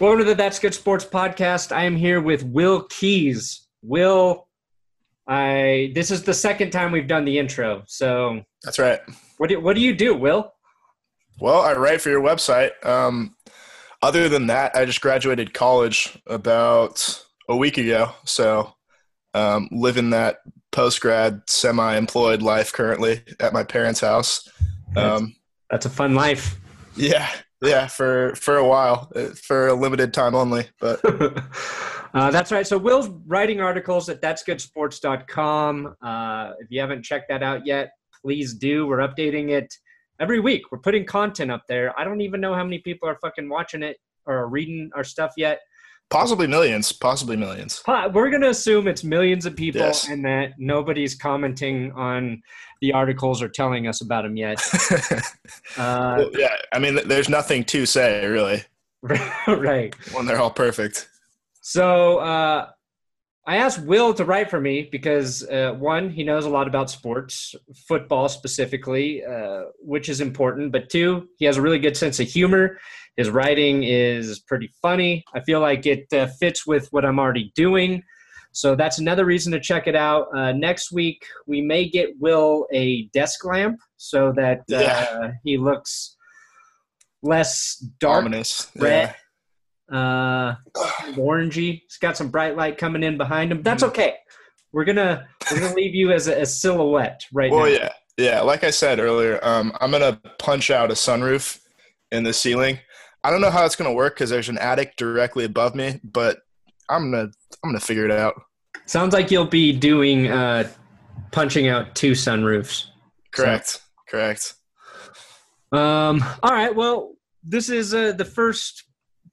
Welcome to the That's Good Sports podcast. I am here with Will Keys. Will, I this is the second time we've done the intro. So That's right. what do what do you do, Will? Well, I write for your website. Um, other than that, I just graduated college about a week ago. So, um, living that post grad semi employed life currently at my parents' house. Um, That's a fun life. yeah, yeah, for for a while, uh, for a limited time only. But uh, that's right. So Will's writing articles at that'sgoodsports.com. Uh, if you haven't checked that out yet, please do. We're updating it every week. We're putting content up there. I don't even know how many people are fucking watching it or reading our stuff yet. Possibly millions, possibly millions. We're going to assume it's millions of people Yes. and that nobody's commenting on the articles or telling us about them yet. Uh, Well, yeah, I mean, there's nothing to say really right. when they're all perfect. So uh, I asked Will to write for me because uh, one, he knows a lot about sports, football specifically, uh, which is important. But two, he has a really good sense of humor. His writing is pretty funny. I feel like it uh, fits with what I'm already doing. So that's another reason to check it out. Uh, next week, we may get Will a desk lamp so that uh, Yeah. he looks less dark Ominous. red, uh, orangey. It's got some bright light coming in behind him. That's okay. We're gonna we're gonna leave you as a, a silhouette right Well, now. yeah, yeah. Like I said earlier, um, I'm gonna punch out a sunroof in the ceiling. I don't know how it's gonna work because there's an attic directly above me, but I'm gonna I'm gonna figure it out. Sounds like you'll be doing uh, punching out two sunroofs. Correct. Correct. Um, all right. Well, this is uh, the first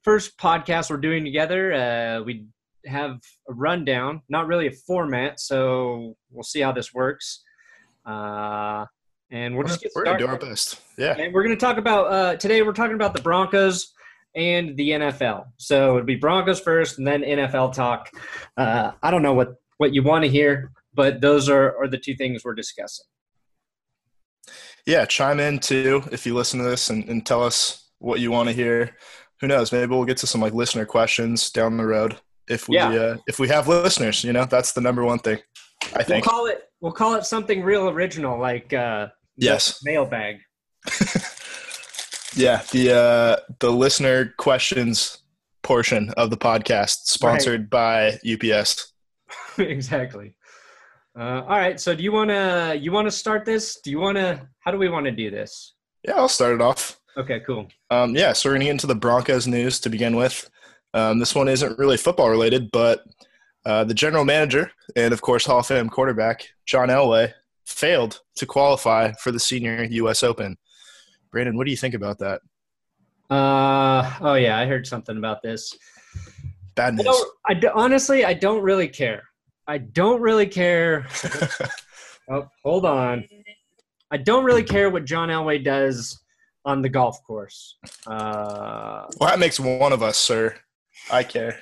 first podcast we're doing together. Uh, we have a rundown, not really a format, so we'll see how this works. Uh, and we'll We're, just get we're gonna do our best. Yeah. And we're going to talk about uh, today. We're talking about the Broncos and the NFL. So it'll be Broncos first, and then NFL talk. Uh, I don't know what what you want to hear, but those are are the two things we're discussing. Yeah. Chime in too if you listen to this and, and tell us what you want to hear. Who knows? Maybe we'll get to some like listener questions down the road if we Yeah. uh, if we have listeners. You know, that's the number one thing. I think We'll call it we'll call it something real original, like uh, Yes. mailbag. Yeah, the uh, the listener questions portion of the podcast, sponsored by UPS. exactly. Uh, all right. So do you want to you want to start this? Do you want to? How do we want to do this? Yeah, I'll start it off. Okay. Cool. Um, yeah, so we're gonna get into the Broncos news to begin with. Um, this one isn't really football related, but uh, the general manager and of course Hall of Fame quarterback John Elway failed to qualify for the Senior U.S. Open. Brandon, what do you think about that? Uh, oh yeah, I heard something about this. Bad I news. don't, I honestly, I don't really care. I don't really care. Oh, hold on. I don't really care what John Elway does on the golf course. Uh, well, that makes one of us, sir. I care.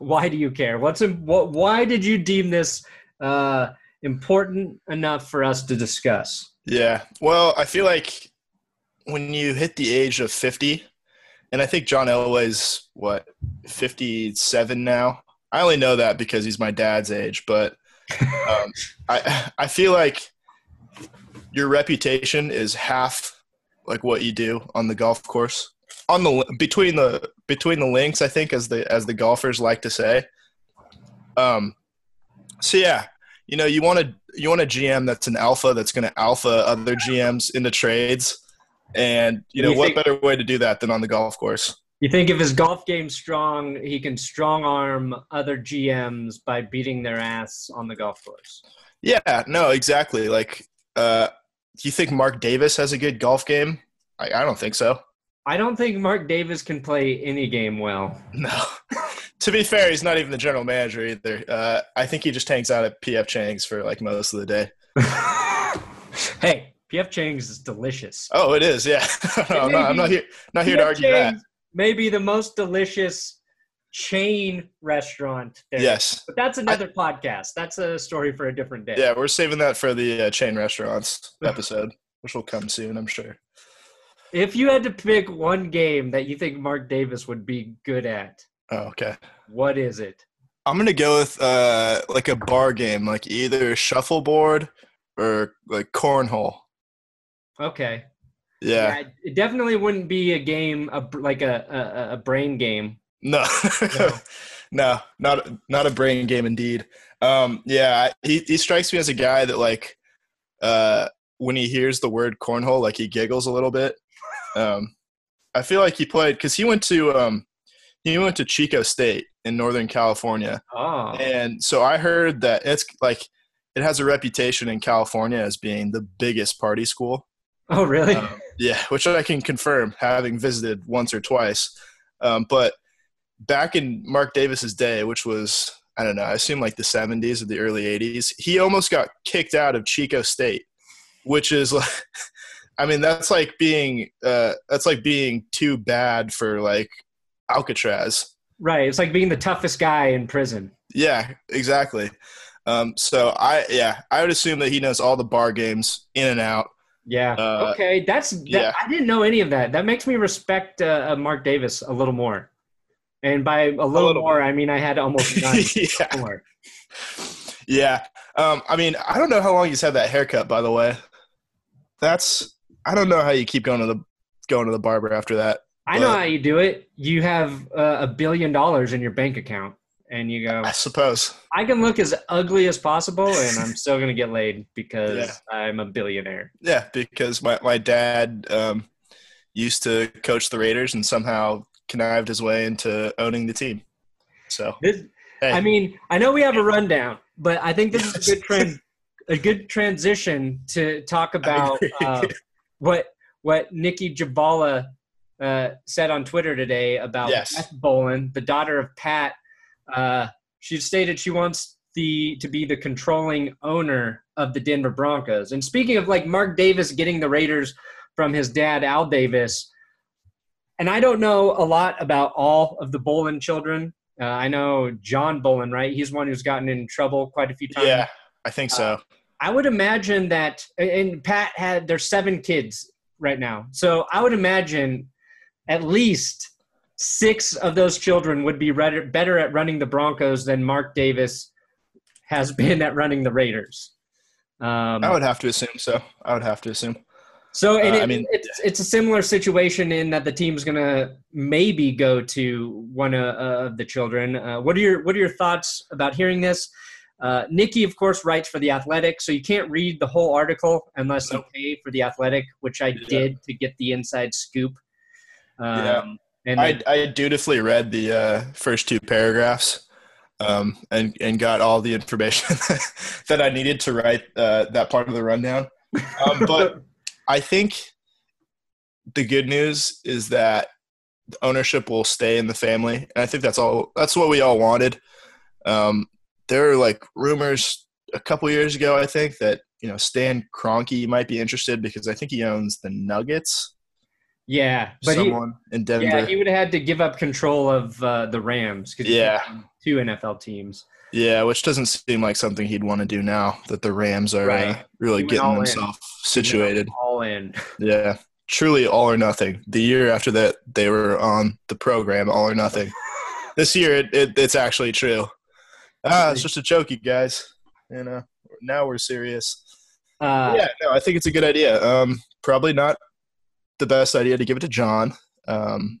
why do you care? What's in, what? Why did you deem this uh, important enough for us to discuss? Yeah. Well, I feel like when you hit the age of 50, and I think John Elway's what, 57 now? I only know that because he's my dad's age, but um, I I feel like your reputation is half like what you do on the golf course. On the between the between the links, I think as the as the golfers like to say. Um so yeah, you know, you want to you want a GM that's an alpha that's going to alpha other GMs into trades, and you know You what think- better way to do that than on the golf course? You think if his golf game's strong, he can strong arm other GMs by beating their ass on the golf course? Yeah, no, exactly. Like, uh, do you think Mark Davis has a good golf game? I, I don't think so. I don't think Mark Davis can play any game well. No. to be fair, he's not even the general manager either. Uh, I think he just hangs out at PF Chang's for like most of the day. hey, PF Chang's is delicious. Oh, it is. Yeah. no, I'm, not, I'm not here. Not here to argue that. Chang's may be the most delicious chain restaurant there. Yes. But that's another podcast. That's a story for a different day. Yeah, we're saving that for the uh, chain restaurants episode, which will come soon, I'm sure. If you had to pick one game that you think Mark Davis would be good at, Oh, okay. what is it? I'm gonna go with uh like a bar game, like either shuffleboard or like cornhole. Okay. Yeah. it definitely wouldn't be a game, a, like a, a, a brain game. No. No. no, not not a brain game indeed. Um yeah, he he strikes me as a guy that like uh when he hears the word cornhole like he giggles a little bit. Um I feel like he played cuz he went to um he went to Chico State in Northern California. Oh, And so I heard that it's like it has a reputation in California as being the biggest party school. oh, really? Um, yeah, which I can confirm having visited once or twice. Um, but back in Mark Davis's day, which was I don't know, I assume like the 70s or the early 80s, he almost got kicked out of Chico State, which is like I mean, that's like being uh, that's like being too bad for like Alcatraz. right. It's like being the toughest guy in prison. Yeah, exactly. Um, so I yeah, I would assume that he knows all the bar games in and out. Yeah. Uh, okay. That's that, yeah. I didn't know any of that. That makes me respect uh, uh, Mark Davis a little more. And by a little, little more, I mean I had almost none yeah, more. yeah. Um, I mean, I don't know how long he's had that haircut. By the way, that's I don't know how you keep going to the going to the barber after that. I know how you do it. You have uh, a billion dollars in your bank account, and you go, I suppose. I can look as ugly as possible, and I'm still gonna get laid because Yeah. I'm a billionaire. Yeah, because my my dad um, used to coach the Raiders and somehow connived his way into owning the team. So This, hey, I mean, I know we have a rundown, but I think this is a good trend, a good transition to talk about uh, what what Nicki Jhabvala uh, said on Twitter today about Yes. Beth Bowlen, the daughter of Pat. Uh, she stated she wants the to be the controlling owner of the Denver Broncos. And speaking of like Mark Davis getting the Raiders from his dad Al Davis, and I don't know a lot about all of the Bowlen children. Uh, I know John Bowlen, right? He's one who's gotten in trouble quite a few times. yeah, I think so. I would imagine that, and Pat had there's seven kids right now, so I would imagine at least six of those children would be better, better at running the Broncos than Mark Davis has been at running the Raiders. Um, I would have to assume so. I would have to assume. so, and uh, it, I mean- it's it's a similar situation in that the team's gonna maybe go to one of, of the children. Uh, what are your what are your thoughts about hearing this? Uh, Nicki, of course, writes for the Athletic, so you can't read the whole article unless Nope. you pay for the Athletic, which I Yeah. did to get the inside scoop. Um, Yeah. and I, then- I dutifully read the uh, first two paragraphs um, and, and got all the information that I needed to write uh, that part of the rundown. Um, but I think the good news is that the ownership will stay in the family. And I think that's all, that's what we all wanted. Um, there were like rumors a couple years ago, I think, that, you know, Stan Kroenke might be interested because I think he owns the Nuggets, yeah, but he, someone in Denver. yeah, he would have had to give up control of uh, the Rams because Yeah. two NFL teams. Yeah, which doesn't seem like something he'd want to do now that the Rams are uh, really getting themselves situated. all in. Yeah, truly all or nothing. The year after that, they were on the program all or nothing. this year, it, it, it's actually true. Ah, it's just a joke, you guys. You know, now we're serious. Uh, yeah, no, I think it's a good idea. Um, probably not the best idea to give it to John. Um,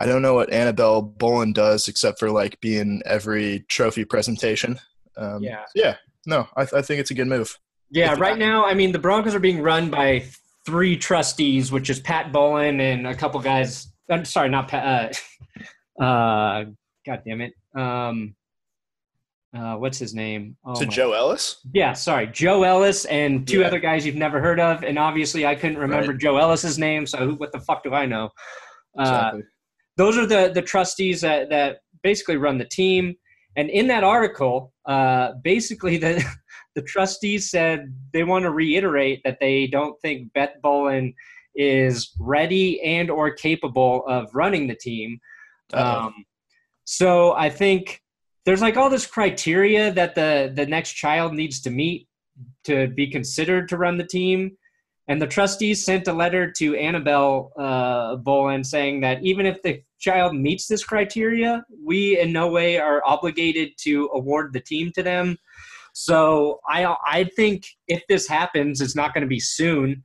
I don't know what Annabelle Bowlen does except for like being every trophy presentation. Um, Yeah. yeah. No, I, I think it's a good move. Yeah, If- right now, I mean, the Broncos are being run by three trustees, which is Pat Bowlen and a couple guys. I'm sorry, not Pat. Uh, uh, God damn it. Um, uh, what's his name? Oh to Joe Ellis. Yeah, sorry, Joe Ellis and two Yeah. other guys you've never heard of, and obviously I couldn't remember Joe Ellis's name, so who, what the fuck do I know? Uh, Exactly. those are the the trustees that that basically run the team. And in that article, uh, basically the the trustees said they want to reiterate that they don't think Beth Bowlen is ready and or capable of running the team. Um, so I think there's like all this criteria that the the next child needs to meet to be considered to run the team. And the trustees sent a letter to Annabelle uh, Bowlen saying that even if the child meets this criteria, we in no way are obligated to award the team to them. So I I think if this happens, it's not going to be soon,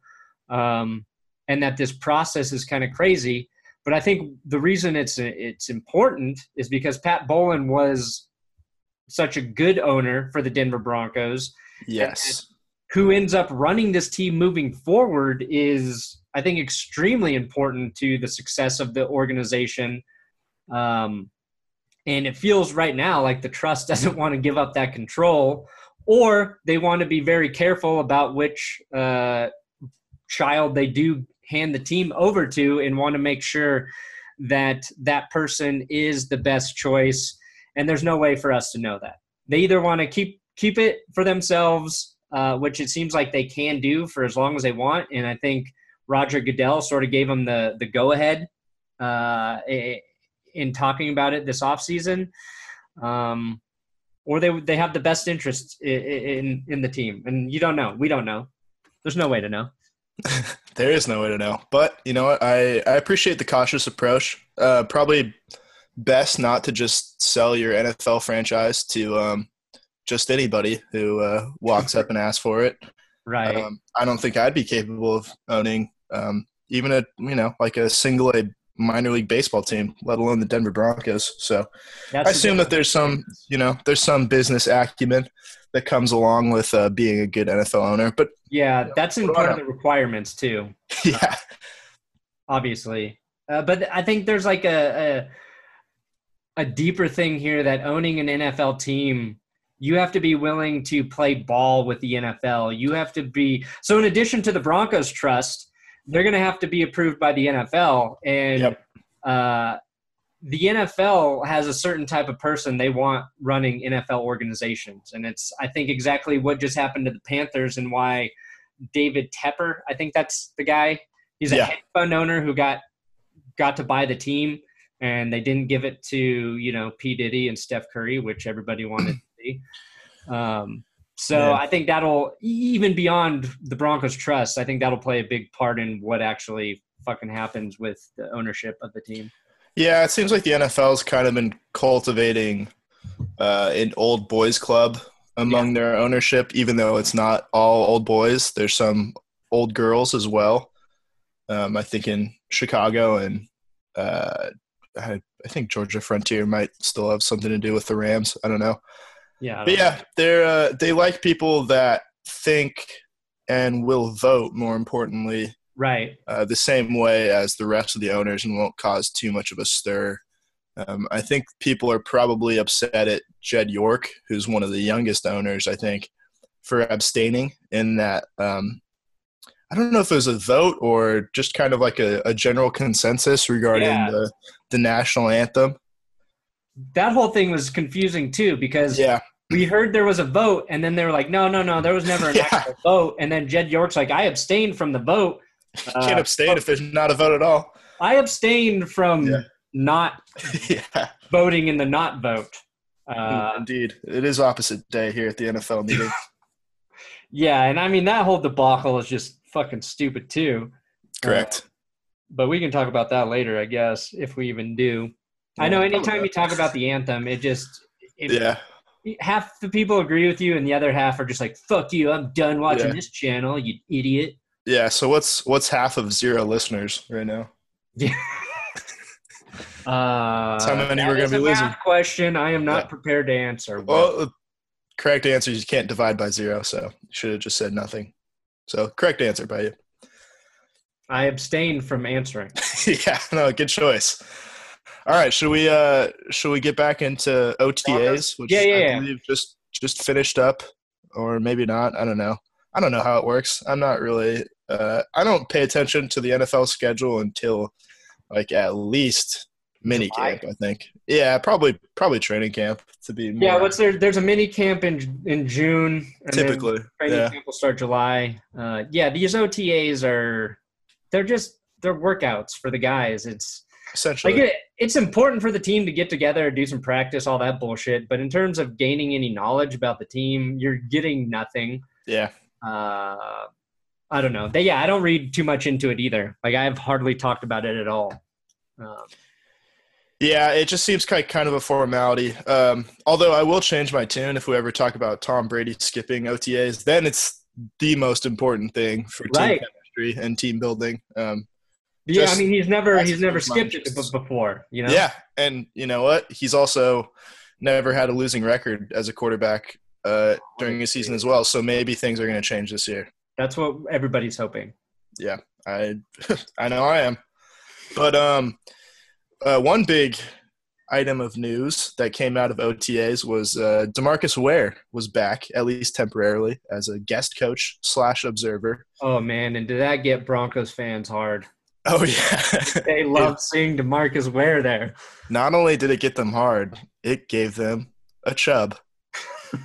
um, and that this process is kind of crazy. But I think the reason it's it's important is because Pat Bowlen was such a good owner for the Denver Broncos. Yes. Who ends up running this team moving forward is, I think, extremely important to the success of the organization. Um, and it feels right now like the trust doesn't want to give up that control, or they want to be very careful about which uh, child they do hand the team over to and want to make sure that that person is the best choice. And there's no way for us to know that. They either want to keep keep it for themselves, uh, which it seems like they can do for as long as they want. And I think Roger Goodell sort of gave them the the go ahead uh, in talking about it this offseason. Um, or they they have the best interest in, in in the team, and you don't know. We don't know. There's no way to know. there is no way to know. But you know what? I, I appreciate the cautious approach. Uh, probably best not to just sell your NFL franchise to um, just anybody who uh, walks up and asks for it. Right. Um, I don't think I'd be capable of owning um, even a you know like a single A minor league baseball team, let alone the Denver Broncos. So That's I assume that there's some you know there's some business acumen that comes along with uh, being a good NFL owner. But yeah, that's in part of the requirements too. Yeah, obviously. Uh, but I think there's like a, a deeper thing here that owning an NFL team you have to be willing to play ball with the NFL. You have to be so. In addition to the Broncos trust, they're going to have to be approved by the NFL, and yep. uh, the NFL has a certain type of person they want running NFL organizations, and it's I think exactly what just happened to the Panthers and why David Tepper, I think that's the guy. He's a yeah. fund owner who got got to buy the team, and they didn't give it to you know P Diddy and Steph Curry, which everybody wanted to see. Um, so yeah. I think that'll even beyond the Broncos trust. I think that'll play a big part in what actually fucking happens with the ownership of the team. Yeah, it seems like the NFL's kind of been cultivating uh, an old boys club among yeah. their ownership, even though it's not all old boys. There's some old girls as well. Um, I think in Chicago and uh, I, I, think Georgia Frontiere might still have something to do with the Rams. I don't know. Yeah, but yeah, they're uh, they like people that think and will vote. More importantly, right? Uh, the same way as the rest of the owners, and won't cause too much of a stir. Um, I think people are probably upset at Jed York, who's one of the youngest owners. I think for abstaining in that. Um, I don't know if it was a vote or just kind of like a, a general consensus regarding yeah. the the national anthem that whole thing was confusing too because yeah. we heard there was a vote and then they were like, no, no, no, there was never an yeah. actual vote. And then Jed York's like, I abstained from the vote. You can't uh, abstain if there's not a vote at all. I abstained from yeah. not yeah. voting in the not vote. Uh, Indeed, it is opposite day here at the NFL meeting. yeah, and I mean that whole debacle is just fucking stupid too. Correct. Uh, but we can talk about that later, I guess, if we even do. I know anytime you talk about the anthem, it just it, yeah. Half the people agree with you, and the other half are just like, "Fuck you! I'm done watching yeah. this channel, you idiot." Yeah. So what's what's half of zero listeners right now? Yeah. uh, how many we're gonna be losing? Question. I am not yeah. prepared to answer. Well, correct answer is you can't divide by zero, so you should have just said nothing. So correct answer by you. I abstain from answering. yeah. No. Good choice. All right, should we uh should we get back into OTAs, which yeah, yeah, I believe just just finished up, or maybe not. I don't know. I don't know how it works. I'm not really. Uh, I don't pay attention to the NFL schedule until like at least mini camp. I think. Yeah, probably probably training camp to be. More, yeah, what's there? There's a mini camp in in June. typically, training yeah. camp will start July. Uh, yeah, these OTAs are they're just they're workouts for the guys. It's essentially. Like it, it's important for the team to get together, do some practice, all that bullshit. But in terms of gaining any knowledge about the team, you're getting nothing. Yeah. Uh, I don't know. They, yeah, I don't read too much into it either. Like I've hardly talked about it at all. Um, Yeah, it just seems like kind of a formality. Um, although I will change my tune if we ever talk about Tom Brady skipping OTAs. Then it's the most important thing for team Right. chemistry and team building. Um, yeah, I mean, he's never he's never skipped it b- before. You know. Yeah, and you know what? He's also never had a losing record as a quarterback uh, during his season as well. So maybe things are going to change this year. That's what everybody's hoping. Yeah, I I know I am. But um, uh, one big item of news that came out of OTAs was uh, Demarcus Ware was back at least temporarily as a guest coach slash observer. Oh man, and did that get Broncos fans hard? Oh yeah. They loved seeing Demarcus Ware there. Not only did it get them hard, it gave them a chub.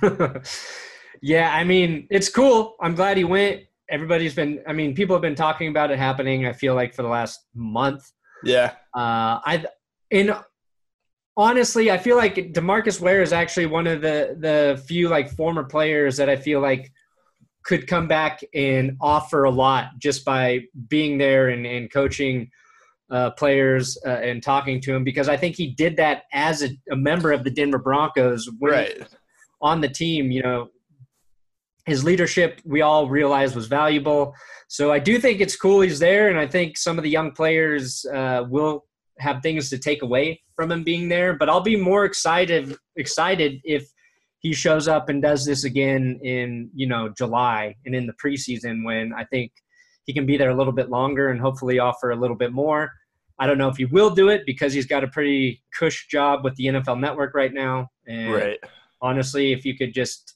yeah, I mean, it's cool. I'm glad he went. Everybody's been, I mean, people have been talking about it happening, I feel like, for the last month. Yeah. Uh, I, in, honestly, I feel like Demarcus Ware is actually one of the, the few, like, former players that I feel like could come back and offer a lot just by being there and, and coaching uh, players uh, and talking to him because I think he did that as a, a member of the Denver Broncos Right. on the team, you know, his leadership we all realized was valuable. So I do think it's cool he's there, and I think some of the young players uh, will have things to take away from him being there. But I'll be more excited excited if he shows up and does this again in you know July and in the preseason when I think he can be there a little bit longer and hopefully offer a little bit more. I don't know if he will do it because he's got a pretty cush job with the NFL Network right now, and Right. honestly, if you could just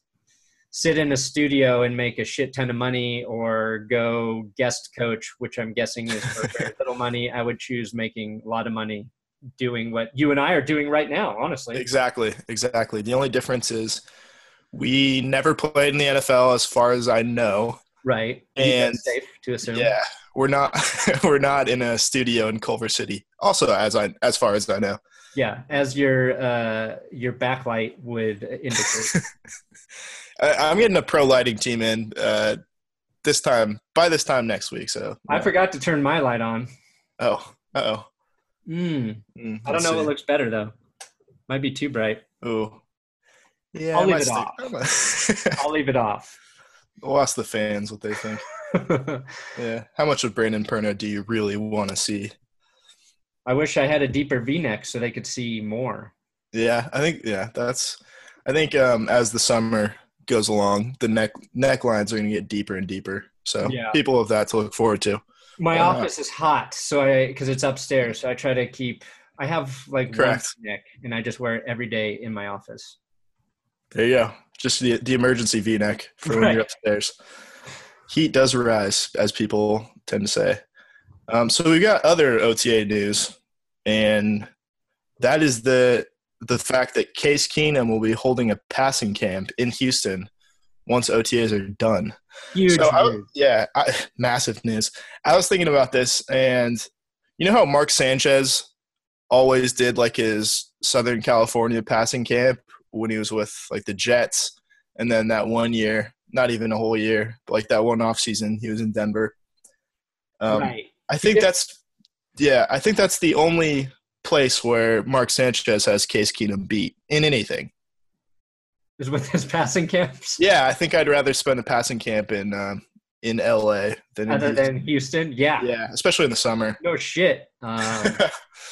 sit in a studio and make a shit ton of money or go guest coach, which I'm guessing is for very little money, I would choose making a lot of money doing what you and I are doing right now, honestly. Exactly, exactly. The only difference is we never played in the NFL, as far as I know. Right. And- safe to assume. Yeah, we're not we're not in a studio in Culver City. Also, as I as far as I know, Yeah. As your uh your backlight would indicate. I, I'm getting a pro lighting team in uh, this time by this time next week. So I forgot to turn my light on. oh oh. Mm, Mm, I don't know what looks better though. Might be too bright. Oh. Yeah, I'll I leave it stick- I'll leave it off. we'll ask the fans what they think. Yeah, how much of Brandon Perna do you really want to see? I wish I had a deeper V-neck so they could see more. Yeah, I think yeah, that's. I think um, as the summer goes along, the neck necklines are going to get deeper and deeper. So Yeah. people have that to look forward to. My Why not? office is hot, so I because it's upstairs, so I try to keep. I have like Correct. one neck, and I just wear it every day in my office. There you go. Just the the emergency V neck for when you're upstairs. Heat does rise, as people tend to say. Um, so we've got other OTA news, and that is the the fact that Case Keenum will be holding a passing camp in Houston once OTAs are done. Huge. So I, yeah, I, massive news. I was thinking about this, and you know how Mark Sanchez always did like his Southern California passing camp when he was with like the Jets, and then that one year, not even a whole year, but like that one off season, he was in Denver. Um, right. I think that's yeah, I think that's the only place where Mark Sanchez has Case Keenum beat in anything. Is with his passing camps. Yeah, I think I'd rather spend a passing camp in um, in LA than Other Houston. than Houston, yeah. Yeah, especially in the summer. No shit. Um,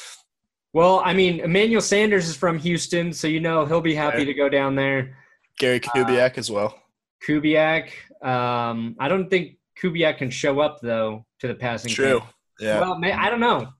well, I mean, Emmanuel Sanders is from Houston, so you know he'll be happy Right. to go down there. Gary Kubiak as well. Kubiak. Um, I don't think Kubiak can show up though to the passing. True. camp. Yeah. Well, I don't know.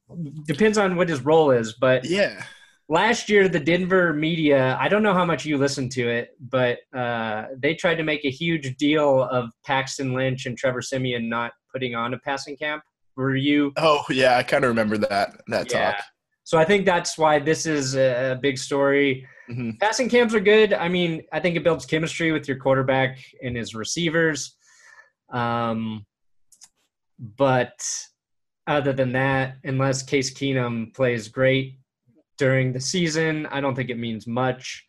Depends on what his role is, but yeah. last year the denver media i don't know how much you listened to it but uh, they tried to make a huge deal of paxton lynch and trevor siemian not putting on a passing camp were you Oh yeah, I kind of remember that that Yeah. talk. so i think that's why this is a, big story hmm passing camps are good i mean i think it builds chemistry with your quarterback and his receivers um, but other than that unless case keenum plays great during the season i don't think it means much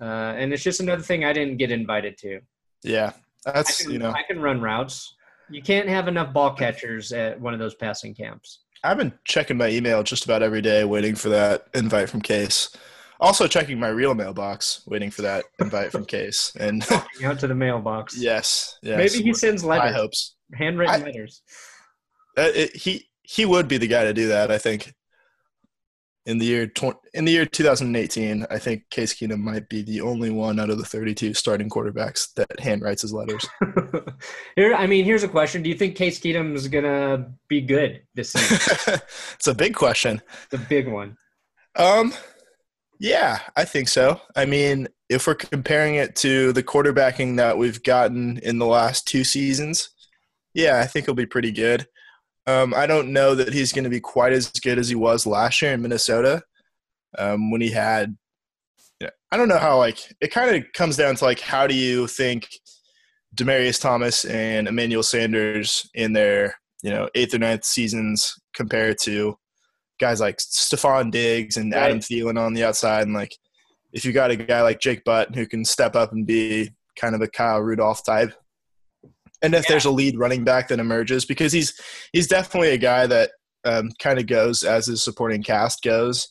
uh, and it's just another thing i didn't get invited to Yeah, I that's can, you know I can run routes You can't have enough ball catchers at one of those passing camps. I've been checking my email just about every day, waiting for that invite from Case. Also checking my real mailbox, waiting for that invite from Case. And out to the mailbox. Yes, yes. Maybe he sends High letters, hopes. handwritten I- letters. Uh, it, he he would be the guy to do that. I think. In the year tw- in the year 2018, I think Case Keenum might be the only one out of the 32 starting quarterbacks that handwrites his letters. Here, I mean, here's a question: Do you think Case Keenum is gonna be good this season? it's a big question. It's a big one. Um, yeah, I think so. I mean, if we're comparing it to the quarterbacking that we've gotten in the last two seasons, yeah, I think he'll be pretty good. Um, I don't know that he's going to be quite as good as he was last year in Minnesota um, when he had. Yeah, I don't know how like it kind of comes down to like how do you think Demaryius Thomas and Emmanuel Sanders in their you know eighth or ninth seasons compare to guys like Stefon Diggs and Adam Right. Thielen on the outside, and like if you got a guy like Jake Butt who can step up and be kind of a Kyle Rudolph type, and if Yeah. there's a lead running back that emerges, because he's he's definitely a guy that um, kind of goes as his supporting cast goes,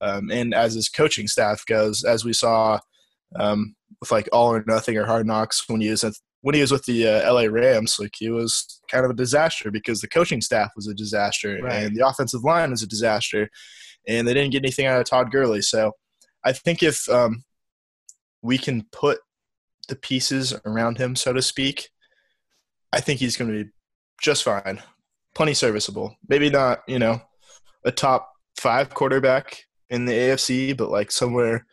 um, and as his coaching staff goes, as we saw um, with like All or Nothing or Hard Knocks when he was at, when he was with the uh, LA Rams, like he was kind of a disaster because the coaching staff was a disaster Right. and the offensive line was a disaster, and they didn't get anything out of Todd Gurley. So I think if um, we can put the pieces around him, so to speak, I think he's going to be just fine, plenty serviceable. Maybe not, you know, a top five quarterback in the AFC, but like somewhere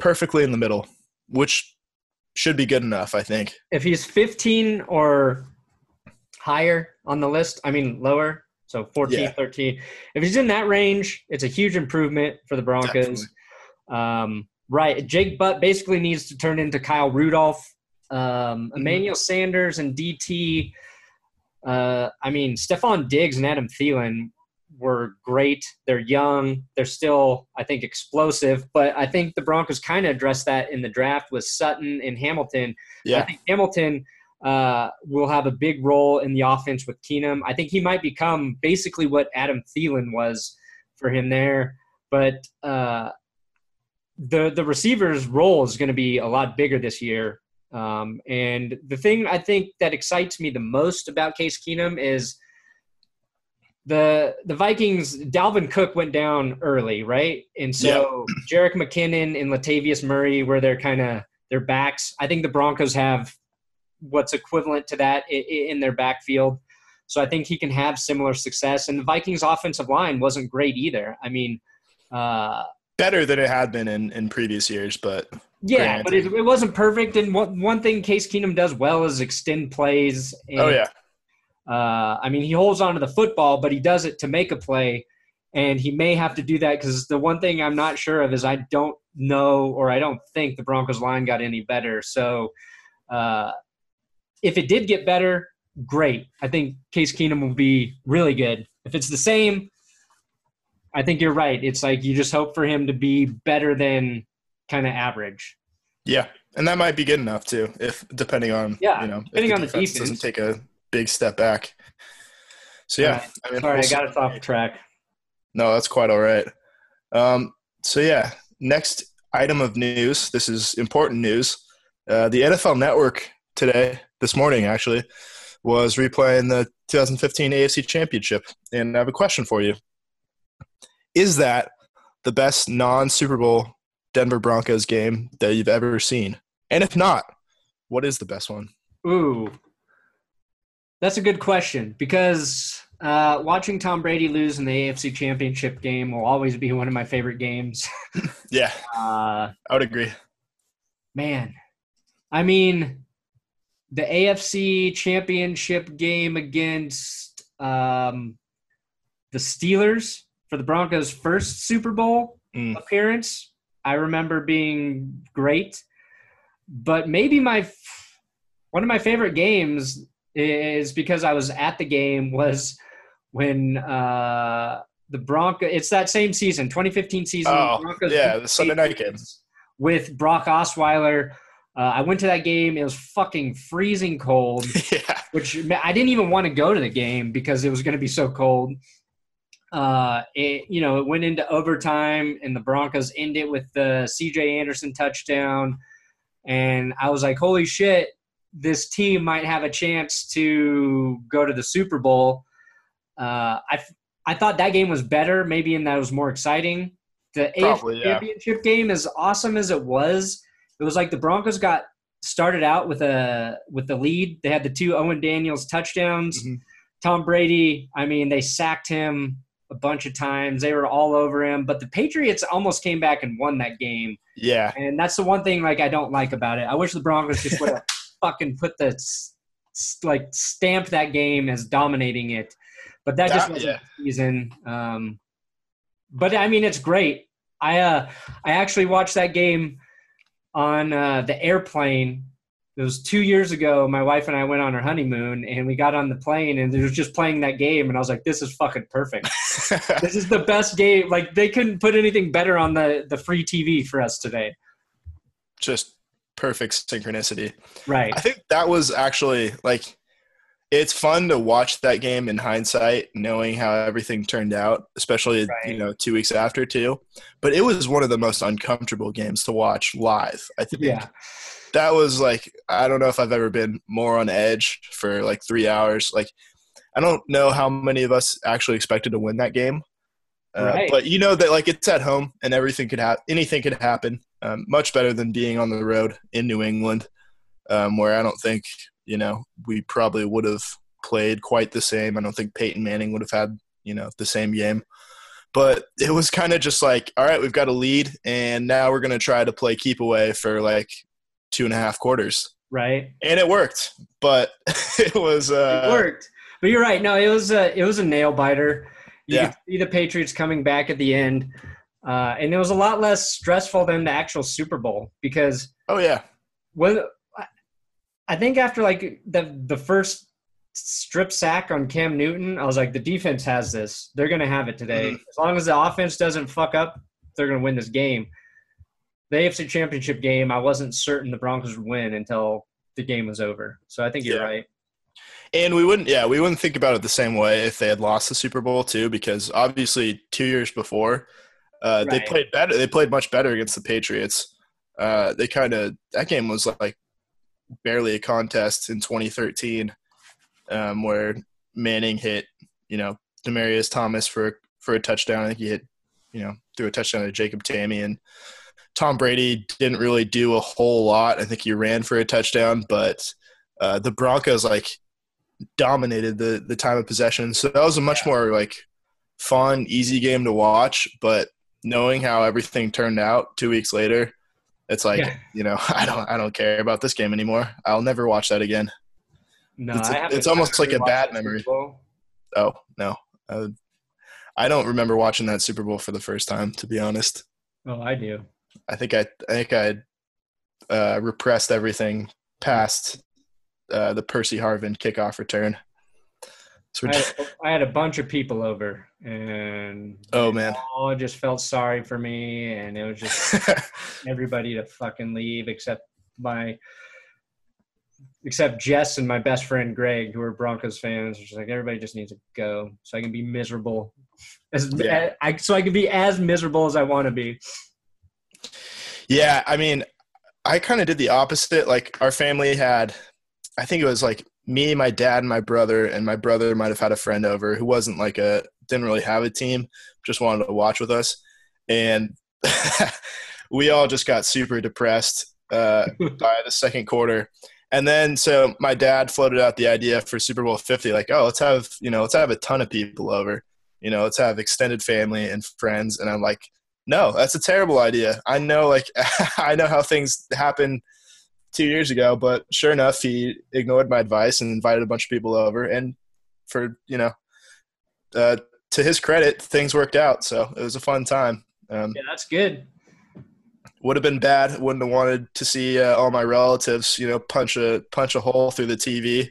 perfectly in the middle, which should be good enough, I think. If he's 15 or higher on the list, I mean lower, so 14, Yeah. 13. If he's in that range, it's a huge improvement for the Broncos. Um, right. Jake Butt basically needs to turn into Kyle Rudolph. Um, Emmanuel Sanders and DT. Uh, I mean, Stefon Diggs and Adam Thielen were great. They're young. They're still, I think, explosive. But I think the Broncos kind of addressed that in the draft with Sutton and Hamilton. Yeah. I think Hamilton uh, will have a big role in the offense with Keenum. I think he might become basically what Adam Thielen was for him there. But uh, the the receiver's role is going to be a lot bigger this year. Um, and the thing I think that excites me the most about Case Keenum is the the Vikings. Dalvin Cook went down early, right? And so Jerick McKinnon and Latavius Murray were their kind of their backs. I think the Broncos have what's equivalent to that in their backfield. So I think he can have similar success. And the Vikings' offensive line wasn't great either. I mean, uh, better than it had been in, in previous years, but yeah, but it, it wasn't perfect. And one, one thing Case Keenum does well is extend plays. And, oh yeah, Uh, I mean, he holds on to the football, but he does it to make a play. And he may have to do that because the one thing I'm not sure of is I don't know or I don't think the Broncos line got any better. So uh, if it did get better, great. I think Case Keenum will be really good. If it's the same, I think you're right. It's like you just hope for him to be better than kind of average. yeah, and that might be good enough too, if depending on Yeah, you know depending if on the defense defense. doesn't take a big step back. So yeah, Right. I mean, Sorry, I got us off track. No, that's quite all right. Um, so yeah, next item of news. This is important news. Uh, the NFL Network today, this morning actually, was replaying the 2015 AFC Championship, and I have a question for you. Is that the best non-Super Bowl Denver Broncos game that you've ever seen? And if not, what is the best one? Ooh, that's a good question because uh, watching Tom Brady lose in the AFC Championship game will always be one of my favorite games. Yeah, Uh, I would agree. man, I mean, the AFC Championship game against um, the Steelers for the Broncos' first Super Bowl Mm. appearance, I remember being great. But maybe my one of my favorite games is because I was at the game was when uh, the Broncos. It's that same season, 2015 season. Oh, Broncos yeah, the Sunday night game. With Brock Osweiler Uh, I went to that game. It was fucking freezing cold, yeah. which I didn't even want to go to the game because it was going to be so cold. Uh, it, you know, it went into overtime, and the Broncos ended with the C.J. Anderson touchdown, and I was like, "Holy shit! This team might have a chance to go to the Super Bowl." Uh, I I thought that game was better, maybe in that it was more exciting. The Probably, AFC yeah. Championship game, as awesome as it was, it was like the Broncos got started out with a with the lead. They had the two Owen Daniels touchdowns. Mhm. Tom Brady, I mean, they sacked him a bunch of times. They were all over him, but the Patriots almost came back and won that game. Yeah. And that's the one thing like I don't like about it. I wish the Broncos just would have fucking put the like stamped that game as dominating it. But that just wasn't yeah. the season. Um, but I mean, it's great. I uh, I actually watched that game on uh, the airplane. It was two years ago. My wife and I went on our honeymoon, and we got on the plane, and it was just playing that game, and I was like, "This is fucking perfect. this is the best game. Like they couldn't put anything better on the the free TV for us today." Just perfect synchronicity. Right. I think that was actually like it's fun to watch that game in hindsight, knowing how everything turned out, especially Right. you know two weeks after too. But it was one of the most uncomfortable games to watch live. I think Yeah. That was like I don't know if I've ever been more on edge for like three hours. Like I don't know how many of us actually expected to win that game. Uh, Right. But you know that like it's at home and everything could happen. Anything could happen. Um, much better than being on the road in New England, um, where I don't think you know we probably would have played quite the same. I don't think Peyton Manning would have had you know the same game. But it was kind of just like, all right, we've got a lead, and now we're going to try to play keep away for like two and a half quarters, Right. and it worked. But it was uh, it worked. But you're right. No, it was a it was a nail biter. You Yeah. could see the Patriots coming back at the end, uh, and it was a lot less stressful than the actual Super Bowl because Oh yeah, when I think after like the the first strip sack on Cam Newton, I was like, the defense has this. They're gonna have it today. Mhm. As long as the offense doesn't fuck up, they're gonna win this game. The AFC Championship game, I wasn't certain the Broncos would win until the game was over. So I think you're Yeah. right. and we wouldn't. Yeah, we wouldn't think about it the same way if they had lost the Super Bowl too, because obviously two years before, uh, they played better. They played much better against the Patriots. Uh, they kind of that game was like barely a contest in 2013, um, where Manning hit you know Demaryius Thomas for for a touchdown. I think he hit you know threw a touchdown to Jacob Tamme and. Tom Brady didn't really do a whole lot. I think he ran for a touchdown, but uh, the Broncos like dominated the the time of possession. So that was a much more like fun, easy game to watch. But knowing how everything turned out two weeks later, it's like Yeah. you know I don't I don't care about this game anymore. I'll never watch that again. No, It's a- it's almost like a bad watched the Super memory. Oh no, uh, I don't remember watching that Super Bowl for the first time. To be honest, Oh, I do. I think I I think I uh, repressed everything past uh, the Percy Harvin kickoff return. So I had, I had a bunch of people over, and Oh, man. all just felt sorry for me, and it was just everybody to fucking leave except my except Jess and my best friend Greg, who are Broncos fans. Just like everybody just needs to go, so I can be miserable. As Yeah. I, so I can be as miserable as I want to be. Yeah, I mean, I kind of did the opposite. Like our family had, I think it was like me, my dad, and my brother, and my brother might have had a friend over who wasn't like a didn't really have a team, just wanted to watch with us, and we all just got super depressed uh, by the second quarter. And then so my dad floated out the idea for Super Bowl 50 like, "Oh, let's have, you know, let's have a ton of people over. You know, let's have extended family and friends." And I'm like, "No, that's a terrible idea. I know like I know how things happen 2 years ago, but sure enough, he ignored my advice and invited a bunch of people over and for, you know, uh, to his credit, things worked out. So it was a fun time. Um, Yeah, that's good. would have been bad. Wouldn't have wanted to see uh, all my relatives, you know, punch a punch a hole through the TV.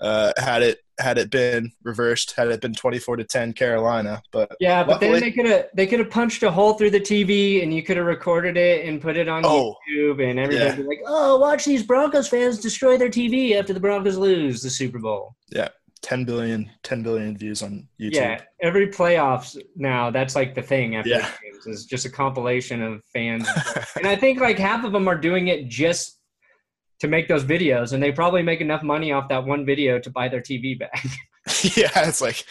Uh, had it had it been reversed, had it been 24 to 10 Carolina. But Yeah, but luckily- then they could have they could have punched a hole through the TV and you could have recorded it and put it on Oh, YouTube and everybody yeah. be like, "Oh, watch these Broncos fans destroy their TV after the Broncos lose the Super Bowl." Yeah. 10 billion, 10 billion views on YouTube. Yeah, every playoffs now that's like the thing after Yeah. the games is just a compilation of fans, and I think like half of them are doing it just to make those videos, and they probably make enough money off that one video to buy their TV back. yeah, it's like,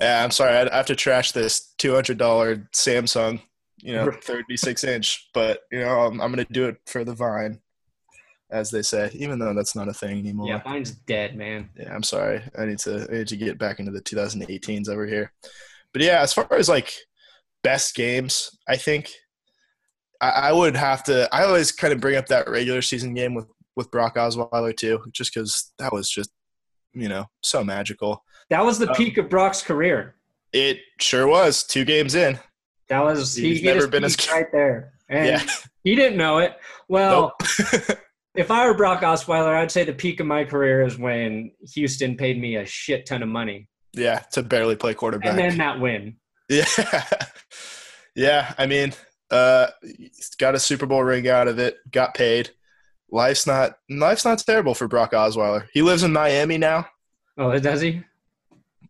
yeah, I'm sorry, I have to trash this $200 Samsung, you know, 36 inch, but you know, I'm, I'm gonna do it for the Vine, as they say, even though that's not a thing anymore. yeah, mine's dead, man. Yeah, I'm sorry. I need to I need to get back into the 2018s over here. But yeah, as far as like best games, I think I, I would have to. I always kind of bring up that regular season game with with Brock Osweiler too, just because that was just you know so magical. That was the Um, peak of Brock's career. It sure was two games in. That was He's his never been as right there, and Yeah. he didn't know it. Well, Nope. if I were Brock Osweiler, I'd say the peak of my career is when Houston paid me a shit ton of money, yeah, to barely play quarterback. and then that win. Yeah. yeah. I mean, uh, got a Super Bowl ring out of it, got paid. Life's not life's not terrible for Brock Osweiler. He lives in Miami now. Oh, does he?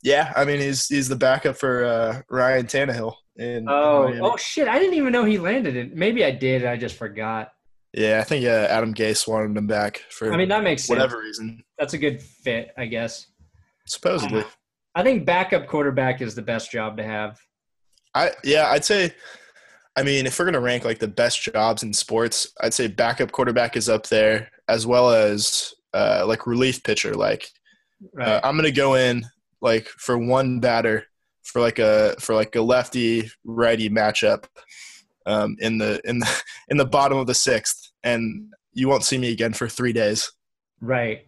Yeah, I mean he's he's the backup for uh, Ryan Tannehill. In, Oh, in oh shit! I didn't even know he landed it. Maybe I did. I just forgot. yeah, I think uh, Adam Gase wanted him back for I mean, that makes sense. whatever reason, That's a good fit, I guess. supposedly. I think backup quarterback is the best job to have. I yeah, I'd say. I mean, if we're gonna rank like the best jobs in sports, I'd say backup quarterback is up there, as well as uh, like relief pitcher. Like Right. uh, I'm gonna go in like for one batter for like a for like a lefty righty matchup um, in the in the in the bottom of the sixth, and you won't see me again for three days. Right.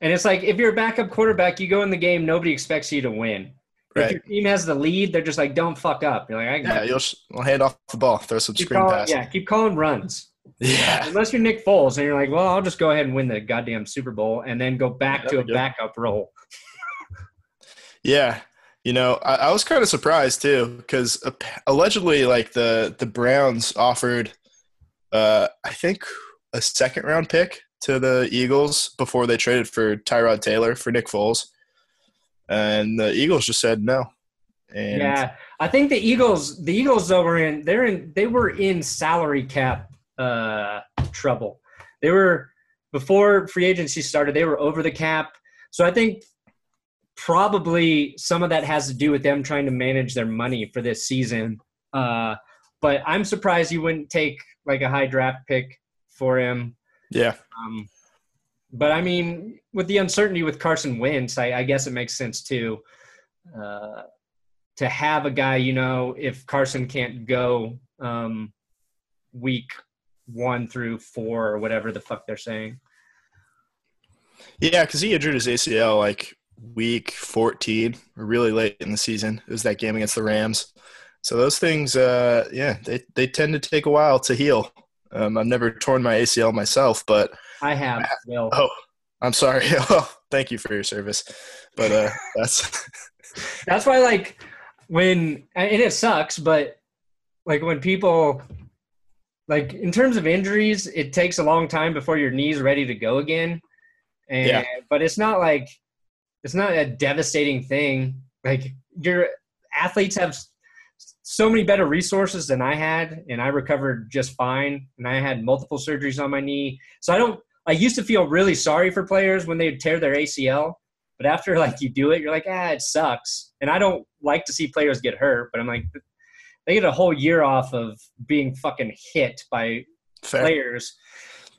And it's like if you're a backup quarterback, you go in the game, nobody expects you to win. If your team has the lead, they're just like, don't fuck up. You're like, I Yeah, you'll sh- I'll hand off the ball, throw some keep screen calling, pass. yeah, keep calling runs. yeah, Unless you're Nick Foles and you're like, well, I'll just go ahead and win the goddamn Super Bowl and then go back Yeah, to a good. backup role. Yeah, you know, I, I was kind of surprised too because allegedly, like the the Browns offered, uh, I think a second round pick to the Eagles before they traded for Tyrod Taylor for Nick Foles, and the Eagles just said no. And yeah, I think the Eagles, the Eagles though were in, they're in, they were in salary cap uh, trouble. They were before free agency started. They were over the cap, so I think probably some of that has to do with them trying to manage their money for this season. Uh, but I'm surprised you wouldn't take like a high draft pick for him. yeah, Um, but I mean, with the uncertainty with Carson Wentz, I, I guess it makes sense too uh, to have a guy. You know, if Carson can't go um, week one through four or whatever the fuck they're saying. yeah, because he injured his ACL like week 14, really late in the season. It was that game against the Rams. So those things, uh, yeah, they they tend to take a while to heal. Um, I've never torn my ACL myself, but I have Will. Oh, I'm sorry. Oh, thank you for your service. But uh, that's That's why, like, when and it sucks, but like when people like in terms of injuries, it takes a long time before your knee's ready to go again. And Yeah. but it's not like it's not a devastating thing. Like your athletes have so many better resources than I had, and I recovered just fine. And I had multiple surgeries on my knee, so I don't. I used to feel really sorry for players when they would tear their ACL, but after like you do it, you're like, ah, it sucks. And I don't like to see players get hurt, but I'm like, they get a whole year off of being fucking hit by fair. players.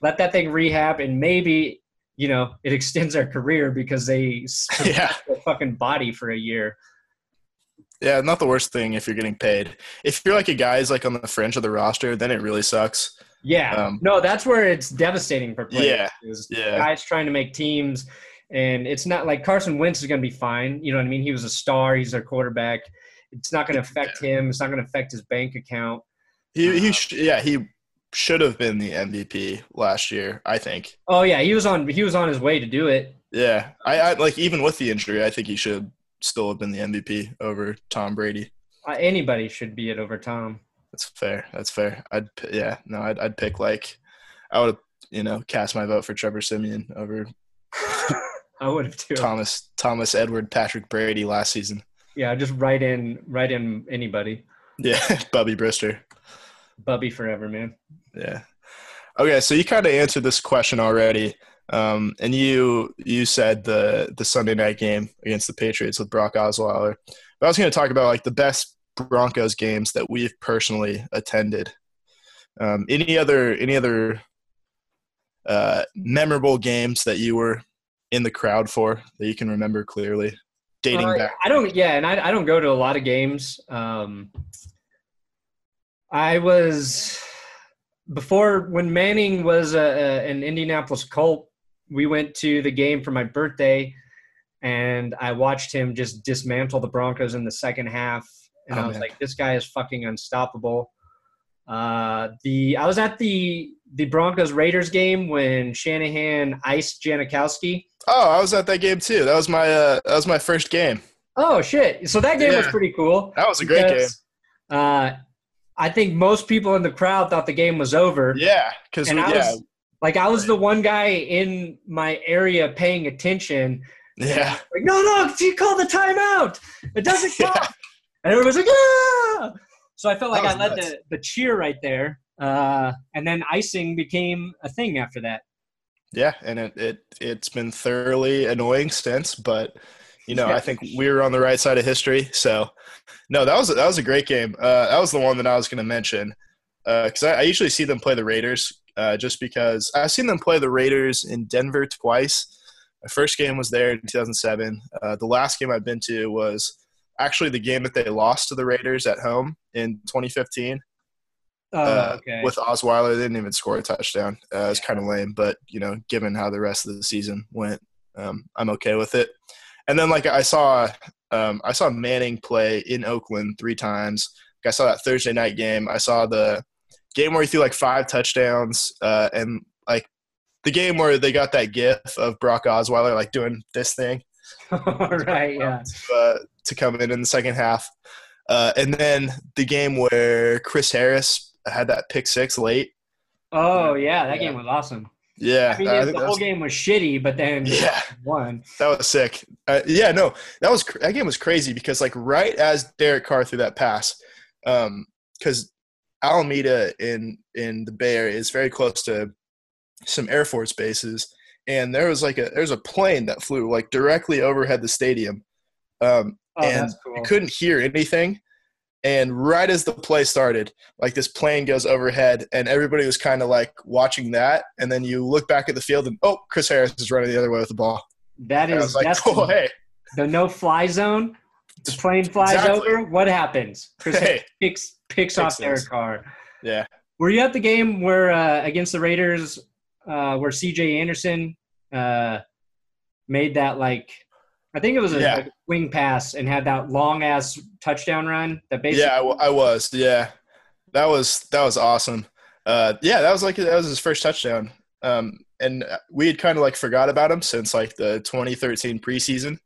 Let that thing rehab, and maybe you know it extends their career because they Yeah, their fucking body for a year. yeah, not the worst thing if you're getting paid. If you're like a guy's like on the fringe of the roster, then it really sucks. Yeah, Um, no, that's where it's devastating for players. Yeah, yeah. guys trying to make teams, and it's not like Carson Wentz is going to be fine. You know what I mean? He was a star. He's their quarterback. It's not going to affect him. It's not going to affect his bank account. He he Uh, sh- yeah he should have been the MVP last year. I think. Oh yeah, he was on. He was on his way to do it. Yeah, I, I like even with the injury, I think he should still have been the MVP over Tom Brady. Uh, anybody should be it over Tom. That's fair. That's fair. I'd yeah no I'd I'd pick like I would you know cast my vote for Trevor Siemian over I would have too. Thomas Thomas Edward Patrick Brady last season. Yeah, just write in write in anybody. Yeah, Bubby Brister. Bubby forever, man. Yeah. Okay, so you kind of answered this question already, um, and you you said the the Sunday night game against the Patriots with Brock Osweiler. But I was going to talk about like the best Broncos games that we've personally attended. Um, any other any other uh, memorable games that you were in the crowd for that you can remember clearly, dating Uh, back? I don't. Yeah, and I, I don't go to a lot of games. Um, I was before when Manning was a, a, an Indianapolis Colt. We went to the game for my birthday, and I watched him just dismantle the Broncos in the second half. And Oh, I was man. like, "This guy is fucking unstoppable." Uh, the I was at the the Broncos Raiders game when Shanahan iced Janikowski. Oh, I was at that game too. That was my uh, that was my first game. Oh shit! So that game was pretty cool. That was a great game. Uh, I think most people in the crowd thought the game was over. Yeah, because yeah, was like, I was the one guy in my area paying attention. yeah, Like, no, no, you call the timeout. It doesn't Yeah. count. And everyone was like, ah! So I felt like I led nuts. the, the cheer right there. Uh, and then icing became a thing after that. yeah, and it it it's been thoroughly annoying since, but you know, Yeah. I think we were on the right side of history. So, no, that was that was a great game. Uh, that was the one that I was going to mention because I, I usually see them play the Raiders uh, just because I've seen them play the Raiders in Denver twice. My first game was there in 2007. Uh, the last game I've been to was actually the game that they lost to the Raiders at home in 2015. Oh, uh, okay. with Osweiler. They didn't even score a touchdown. Uh, it's kind of lame, but you know, given how the rest of the season went, um, I'm okay with it. And then like I saw, um, I saw Manning play in Oakland three times. Like, I saw that Thursday night game. I saw the game where he threw like five touchdowns, uh, and like the game where they got that GIF of Brock Osweiler like doing this thing right, yeah. uh, to come in in the second half. Uh, and then the game where Chris Harris had that pick six late. Oh, yeah, that Yeah. game was awesome. Yeah, I mean, I the whole was, game was shitty, but then yeah, won. that was sick. Uh, yeah, no, that was that game was crazy because like right as Derek Carr threw that pass, because Alameda in in the Bay Area is very close to some Air Force bases, and there was like a there's a plane that flew like directly overhead the stadium. Um, Oh, and that's cool. you couldn't hear anything. And right as the play started, like this plane goes overhead, and everybody was kind of like watching that. And then you look back at the field, and oh, Chris Harris is running the other way with the ball. That And is like, that's oh, hey, the no fly zone. The plane flies Exactly. over. What happens? Chris hey, picks picks Makes off. Derek Carr. yeah, Were you at the game where uh, against the Raiders, uh, where C.J. Anderson uh, made that like, I think it was a, Yeah. like, wing pass and had that long ass touchdown run that basically. yeah, I, w- I was, yeah, that was that was awesome. Uh, yeah, that was like that was his first touchdown. Um, and we had kind of like forgot about him since like the 2013 preseason.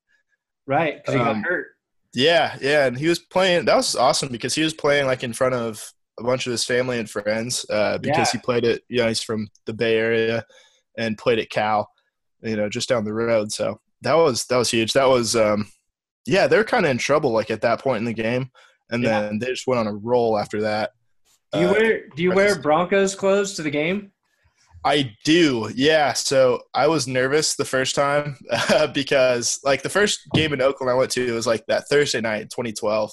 Right, because he Um, got hurt. Yeah, yeah, and he was playing. That was awesome because he was playing like in front of a bunch of his family and friends uh, because he played at. You know, he's from the Bay Area and played at Cal. You know, just down the road. So that was that was huge. That was, um, yeah, they're kind of in trouble like at that point in the game, and Yeah. then they just went on a roll after that. Do you Uh, wear Do you wear Broncos clothes to the game? I do, yeah. So I was nervous the first time because, like, the first game in Oakland I went to was like that Thursday night in 2012.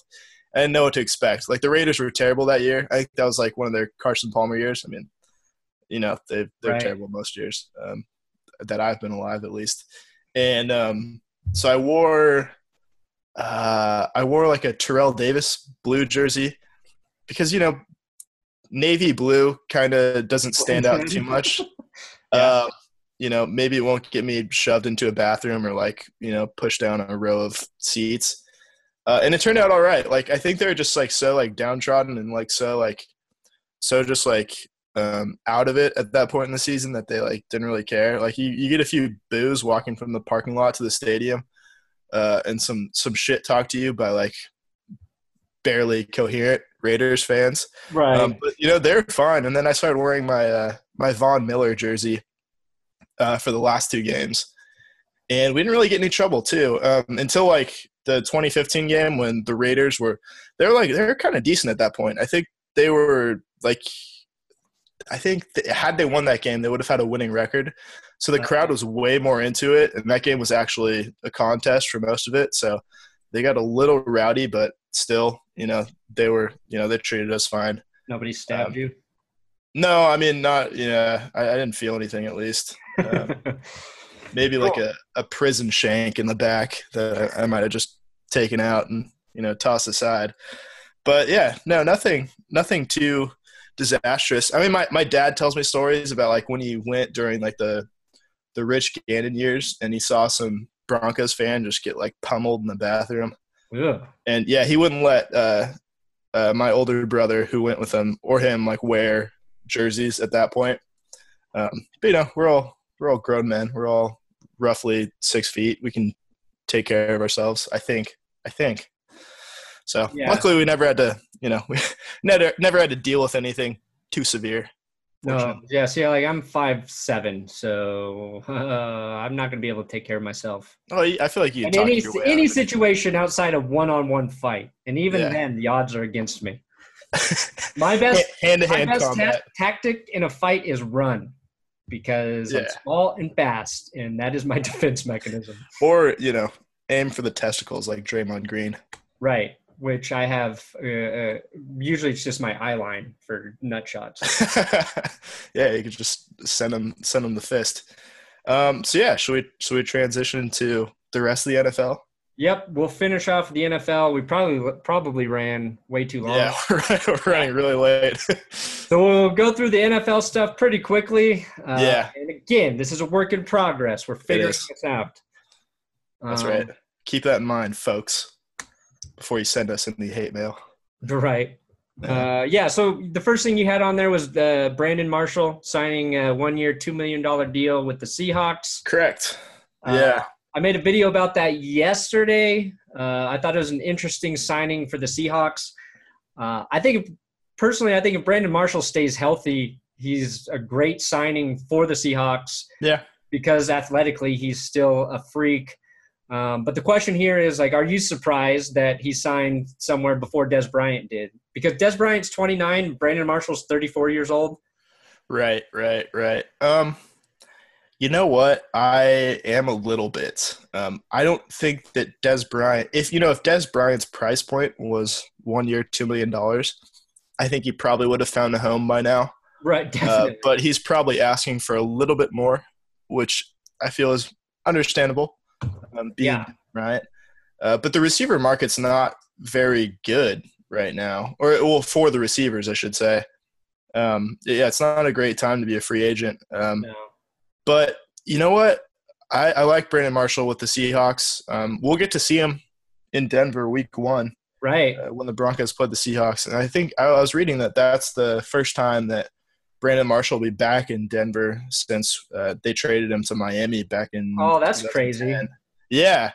I didn't know what to expect. Like, the Raiders were terrible that year. I think that was like one of their Carson Palmer years. I mean, you know, they, they're Right. terrible most years um, that I've been alive, at least. And um, so I wore, uh, I wore like a Terrell Davis blue jersey because you know, navy blue kind of doesn't stand out too much. Yeah. Uh, you know, maybe it won't get me shoved into a bathroom or like you know pushed down a row of seats. Uh, and it turned out all right. Like I think they're just like so like downtrodden and like so like so just like um, out of it at that point in the season that they like didn't really care. Like you, you get a few boos walking from the parking lot to the stadium, uh, and some some shit talk to you by like barely coherent Raiders fans. Right. Um, but you know they're fine. And then I started wearing my uh, my Von Miller jersey uh, for the last two games, and we didn't really get any trouble too um, until like the 2015 game when the Raiders were they're like they're kind of decent at that point. I think they were like I think th- had they won that game, they would have had a winning record. So the crowd was way more into it, and that game was actually a contest for most of it. So they got a little rowdy, but still, you know, they were, you know, they treated us fine. Nobody stabbed Um, you. No, I mean, not, yeah, I, I didn't feel anything at least. Um, maybe like a, a prison shank in the back that I, I might have just taken out and, you know, tossed aside. But yeah, no, nothing, nothing too disastrous. I mean, my, my dad tells me stories about like when he went during like the, the Rich Gannon years and he saw some Broncos fan just get like pummeled in the bathroom. Ugh. And yeah, he wouldn't let uh, uh, my older brother who went with him or him like wear jerseys at that point. Um, but you know, we're all we're all grown men. We're all roughly six feet. We can take care of ourselves. I think. I think. So Yeah. luckily, we never had to. You know, we never never had to deal with anything too severe. No, yeah. See, like I'm five seven, so uh, I'm not gonna be able to take care of myself. Oh, I feel like you. Any any situation outside of one on one fight, and even Yeah. then, the odds are against me. My best hand to my hand best ta- combat. tactic in a fight is run, because I'm small and fast, and that is my defense mechanism. or you know, aim for the testicles like Draymond Green. Right, which I have. Uh, uh, usually, it's just my eye line for nut shots. yeah, you could just send them send them the fist. Um, so yeah, should we should we transition to the rest of the NFL? Yep, we'll finish off the NFL. We probably probably ran way too long. Yeah, we're, running really late. So we'll go through the NFL stuff pretty quickly. Uh, Yeah. And again, this is a work in progress. We're figuring is. this out. That's Um, right. Keep that in mind, folks, before you send us any hate mail. Right. Uh, yeah. So the first thing you had on there was uh, Brandon Marshall signing a one-year, two million dollar deal with the Seahawks. Correct. Uh, Yeah. I made a video about that yesterday. Uh, I thought it was an interesting signing for the Seahawks. Uh, I think, personally, I think if Brandon Marshall stays healthy, he's a great signing for the Seahawks Yeah. because athletically he's still a freak. Um, but the question here is like, are you surprised that he signed somewhere before Dez Bryant did? Because Dez Bryant's 29, Brandon Marshall's 34 years old. Right, right, right. Um, you know what? I am a little bit. Um, I don't think that Dez Bryant, if you know, if Dez Bryant's price point was one year, two million dollars, I think he probably would have found a home by now. Right, Uh, but he's probably asking for a little bit more, which I feel is understandable. Um, being Yeah. right. Uh, but the receiver market's not very good right now, or well, for the receivers, I should say. Um, yeah, it's not a great time to be a free agent. Um, no. but you know what? I, I like Brandon Marshall with the Seahawks. Um, we'll get to see him in Denver week one Right. uh, when the Broncos played the Seahawks. And I think I was reading that that's the first time that Brandon Marshall will be back in Denver since uh, they traded him to Miami back in. Oh, that's crazy. 2010. Yeah,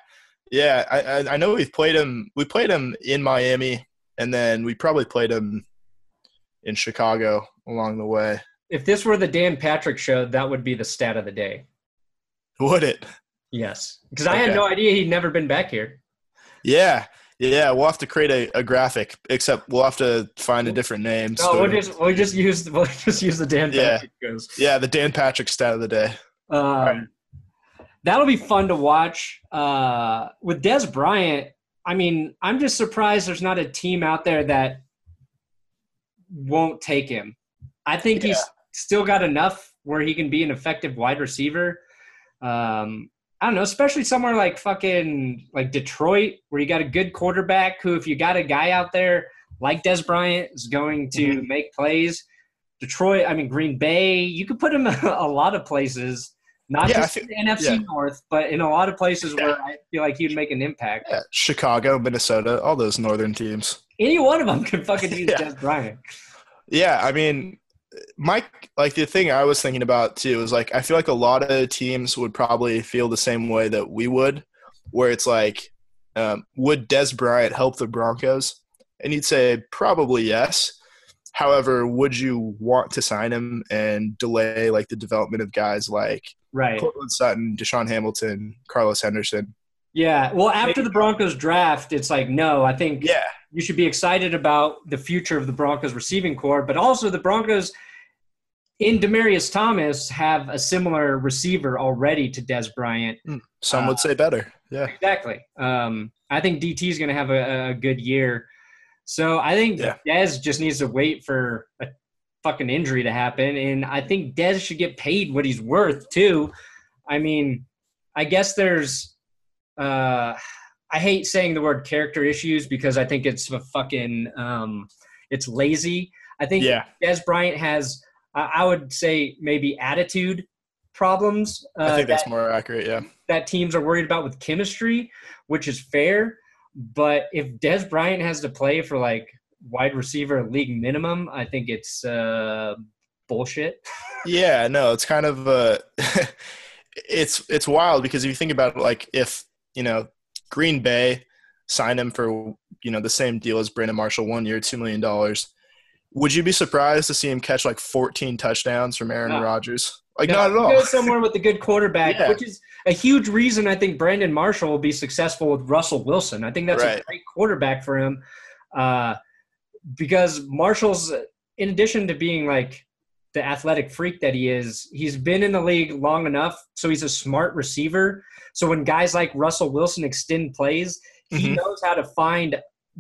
yeah. I, I I know we've played him. We played him in Miami, and then we probably played him in Chicago along the way. If this were the Dan Patrick show, that would be the stat of the day. Would it? Yes. Because I had no idea he'd never been back here. Yeah, yeah. We'll have to create a, a graphic, except we'll have to find a different name. No, so- we'll just we'll just use we'll just use the Dan Yeah. Patrick goes. yeah, the Dan Patrick stat of the day. Um, That'll be fun to watch. Uh, with Dez Bryant, I mean, I'm just surprised there's not a team out there that won't take him. I think he's still got enough where he can be an effective wide receiver. Um, I don't know, especially somewhere like fucking like Detroit, where you got a good quarterback who, if you got a guy out there like Dez Bryant, is going to Mhm. make plays. Detroit, I mean Green Bay, you could put him a lot of places, not Yeah, just feel- in the NFC yeah. North, but in a lot of places Yeah. where I feel like he'd make an impact. Chicago, Minnesota, all those northern teams. Any one of them could fucking use. Dez Bryant. Yeah, I mean, Mike, like the thing I was thinking about too is like I feel like a lot of teams would probably feel the same way that we would, where it's like, um, would Dez Bryant help the Broncos? And you'd say probably yes. However, would you want to sign him and delay like the development of guys like Right. Courtland Sutton, DaeSean Hamilton, Carlos Henderson? Yeah. Well, after the Broncos draft, it's like no. I think Yeah, you should be excited about the future of the Broncos receiving core, but also the Broncos in Demaryius Thomas have a similar receiver already to Dez Bryant. some Uh, would say better. Yeah, Exactly. Um, I think DT is going to have a, a good year. So I think Yeah. Dez just needs to wait for a fucking injury to happen, and I think Dez should get paid what he's worth too. I mean, I guess there's. Uh, I hate saying the word character issues because I think it's a fucking. Um, it's lazy. I think yeah. Dez Bryant has. I I would say maybe attitude problems. Uh, I think that- that's more accurate. Yeah, that teams are worried about with chemistry, which is fair. But if Dez Bryant has to play for like wide receiver league minimum, I think it's uh, bullshit. yeah. No, it's kind of uh, it's it's wild because if you think about it, like if you know Green Bay signed him for you know the same deal as Brandon Marshall, one year, two million dollars. Would you be surprised to see him catch like 14 touchdowns from Aaron No. Rodgers? Like No, not at Go all. somewhere with a good quarterback, Yeah. which is a huge reason I think Brandon Marshall will be successful with Russell Wilson. I think that's a great quarterback for him, uh, because Marshall's, in addition to being like the athletic freak that he is, he's been in the league long enough, so he's a smart receiver. So when guys like Russell Wilson extend plays, he Mhm. knows how to find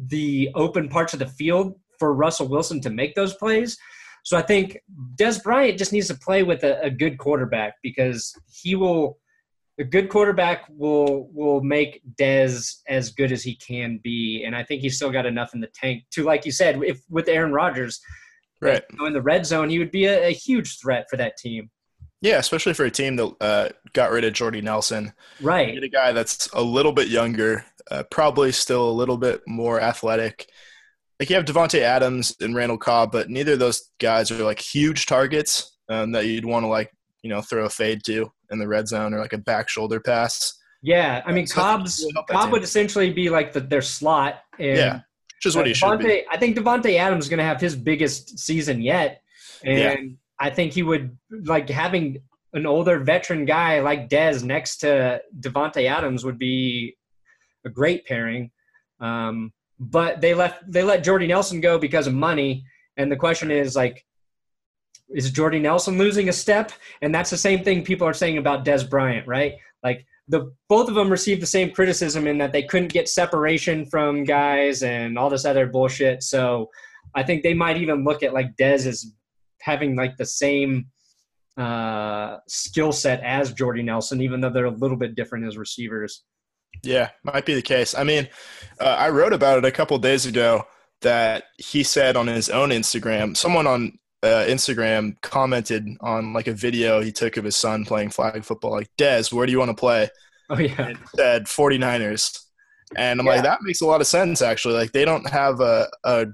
the open parts of the field for Russell Wilson to make those plays. So I think Dez Bryant just needs to play with a, a good quarterback because he will. A good quarterback will will make Dez as good as he can be, and I think he's still got enough in the tank to, like you said, if with Aaron Rodgers Right. you know, in the red zone, he would be a, a huge threat for that team. Yeah, especially for a team that uh, got rid of Jordy Nelson. Right. Get a guy that's a little bit younger, uh, probably still a little bit more athletic. Like you have Davante Adams and Randall Cobb, but neither of those guys are like huge targets um, that you'd want to like you know throw a fade to in the red zone or like a back shoulder pass. Yeah, I mean, So Cobb's he will help that Cobb would essentially be like the, their slot. And Yeah, Which is what he should be. I think Davante Adams is going to have his biggest season yet, and Yeah. I think he would like having an older veteran guy like Dez next to Davante Adams would be a great pairing. Um, but they left they let Jordy Nelson go because of money, and the question is like, is Jordy Nelson losing a step? And that's the same thing people are saying about Dez Bryant, right? Like the both of them received the same criticism in that they couldn't get separation from guys and all this other bullshit. So I think they might even look at like Dez as having like the same uh, skill set as Jordy Nelson, even though they're a little bit different as receivers. Yeah, might be the case. I mean, uh, I wrote about it a couple days ago that he said on his own Instagram, someone on uh, Instagram commented on like a video he took of his son playing flag football, like, Dez, where do you want to play? Oh yeah, And he said 49ers. And I'm Yeah. like, that makes a lot of sense, actually. Like, they don't have a, a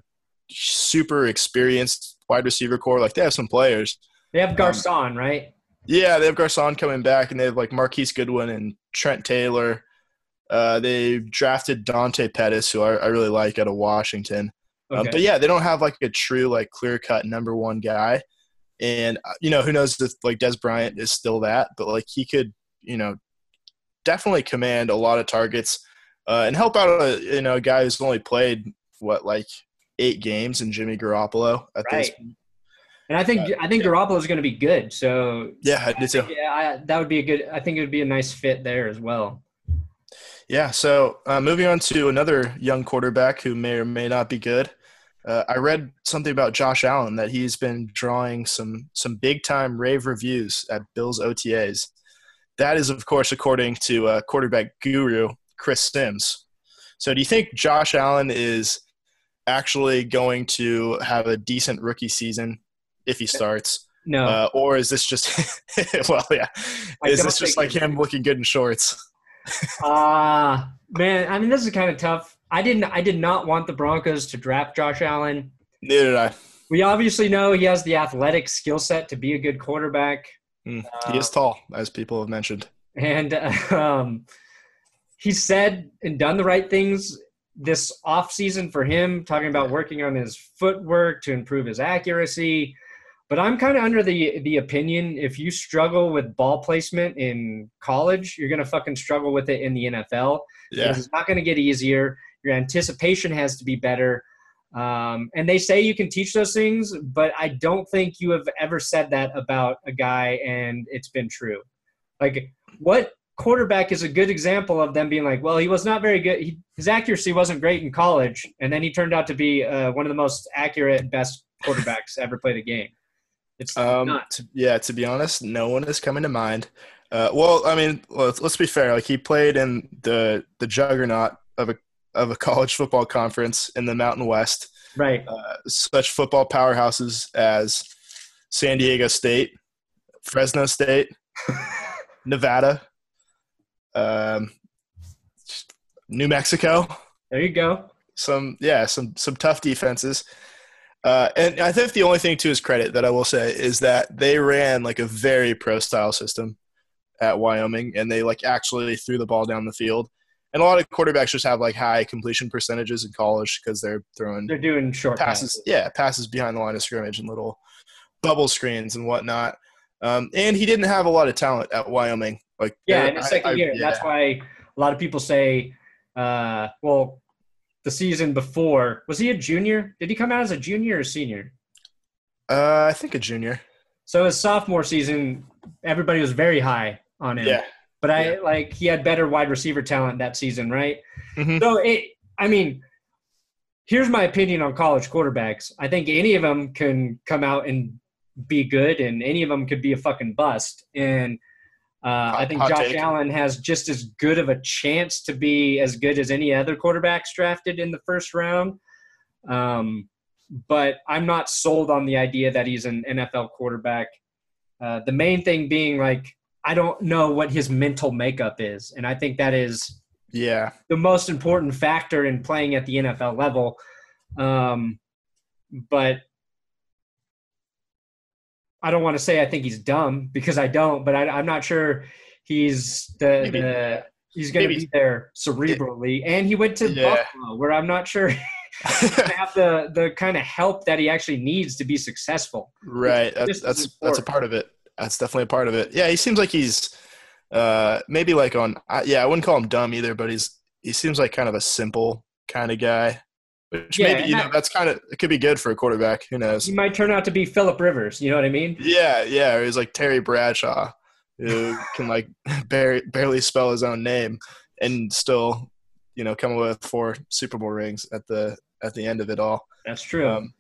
super experienced wide receiver core. Like, they have some players. they have Garcon, right? Yeah, they have Garcon coming back, and they have like Marquise Goodwin and Trent Taylor. Uh, they drafted Dante Pettis, who I, I really like out of Washington. Um, Okay. but yeah, they don't have like a true like clear cut number one guy. And uh, you know who knows if like Dez Bryant is still that, but like he could you know definitely command a lot of targets uh, and help out a you know a guy who's only played what like eight games in Jimmy Garoppolo at this. Right. And I think I think Garoppolo is going to be good. So Yeah, I did too. yeah, I, that would be a good. I think it would be a nice fit there as well. Yeah. So uh, moving on to another young quarterback who may or may not be good. Uh, I read something about Josh Allen that he's been drawing some some big time rave reviews at Bills OTAs. That is, of course, according to uh, quarterback guru Chris Sims. So, do you think Josh Allen is actually going to have a decent rookie season if he starts, No, uh, or is this just well, yeah, is this just like him looking good in shorts? Ah, man. I mean, this is kind of tough. I didn't. I did not want the Broncos to draft Josh Allen. Neither did I. we obviously know he has the athletic skill set to be a good quarterback. Mm, he is tall, as people have mentioned. And um, he said and done the right things this off season for him, talking about working on his footwork to improve his accuracy. But I'm kind of under the the opinion if you struggle with ball placement in college, you're gonna fucking struggle with it in the NFL. Yeah. It's not gonna get easier. Your anticipation has to be better. Um, and they say you can teach those things, but I don't think you have ever said that about a guy, and it's been true. Like, what quarterback is a good example of them being like, well, he was not very good. He, his accuracy wasn't great in college, and then he turned out to be uh, one of the most accurate, best quarterbacks ever played a game. It's Um, not. to- yeah, to be honest, no one is coming to mind. Uh, well, I mean, let's, let's be fair. Like he played in the the juggernaut of a of a college football conference in the Mountain West. Right. Uh, such football powerhouses as San Diego State, Fresno State, Nevada, um, New Mexico. There you go. Some yeah, some some tough defenses. Uh, and I think the only thing to his credit that I will say is that they ran like a very pro style system at Wyoming, and they like actually threw the ball down the field. And a lot of quarterbacks just have like high completion percentages in college because they're throwing They're doing short passes, passes. yeah, passes behind the line of scrimmage and little bubble screens and whatnot. Um, and he didn't have a lot of talent at Wyoming. Like Yeah, in I- second I- year. yeah. That's why a lot of people say, uh, well, the season before was he a junior? Did he come out as a junior or senior? Uh, I think a junior. So his sophomore season, everybody was very high on him. Yeah. But I Yeah. like he had better wide receiver talent that season, right? Mhm. So it, I mean, here's my opinion on college quarterbacks. I think any of them can come out and be good, and any of them could be a fucking bust. And uh, I think Josh. Allen has just as good of a chance to be as good as any other quarterbacks drafted in the first round. Um, but I'm not sold on the idea that he's an NFL quarterback. Uh, the main thing being like I don't know what his mental makeup is, and I think that is Yeah. the most important factor in playing at the NFL level. Um, but I don't want to say I think he's dumb because I don't, but I, I'm not sure he's the, Maybe. the he's going to be there cerebrally. And he went to Yeah. Buffalo, where I'm not sure he's going to have the the kind of help that he actually needs to be successful. Right. That's that's that's a part of it. That's definitely a part of it. Yeah, he seems like he's uh maybe like on yeah, I wouldn't call him dumb either, but he's he seems like kind of a simple kind of guy. Which Yeah, maybe you that- know that's kind of it could be good for a quarterback. Who knows? He might turn out to be Philip Rivers. You know what I mean? Yeah, yeah. Or he's like Terry Bradshaw, who can like barely barely spell his own name and still, you know, come with four Super Bowl rings at the at the end of it all. That's true. Um,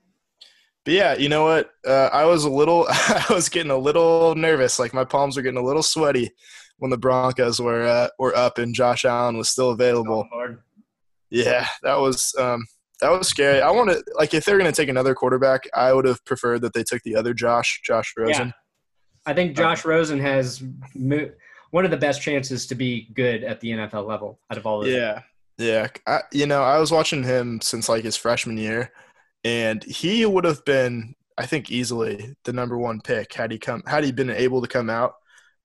but yeah, you know what? Uh, I was a little, I was getting a little nervous. Like my palms were getting a little sweaty when the Broncos were uh, were up and Josh Allen was still available. Oh, Yeah, that was um, that was scary. I want to like if they're going to take another quarterback, I would have preferred that they took the other Josh, Josh Rosen. Yeah. I think Josh Rosen has mo- one of the best chances to be good at the NFL level out of all of them. Yeah, yeah. I, you know, I was watching him since like his freshman year, and he would have been, I think, easily the number one pick had he come had he been able to come out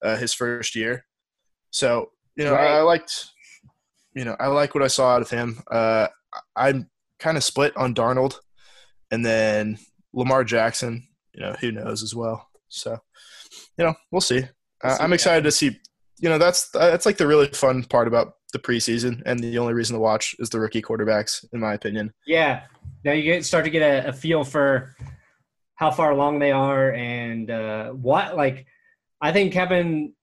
uh, his first year. So you know, Right. I, I liked, you know, I like what I saw out of him. Uh, I'm kind of split on Darnold, and then Lamar Jackson. You know, who knows as well. So, you know, we'll see. We'll Uh, see I'm excited to see. You know, that's that's like the really fun part about the preseason, and the only reason to watch is the rookie quarterbacks, in my opinion. Yeah. Now you get start to get a, a feel for how far along they are and uh, what like I think having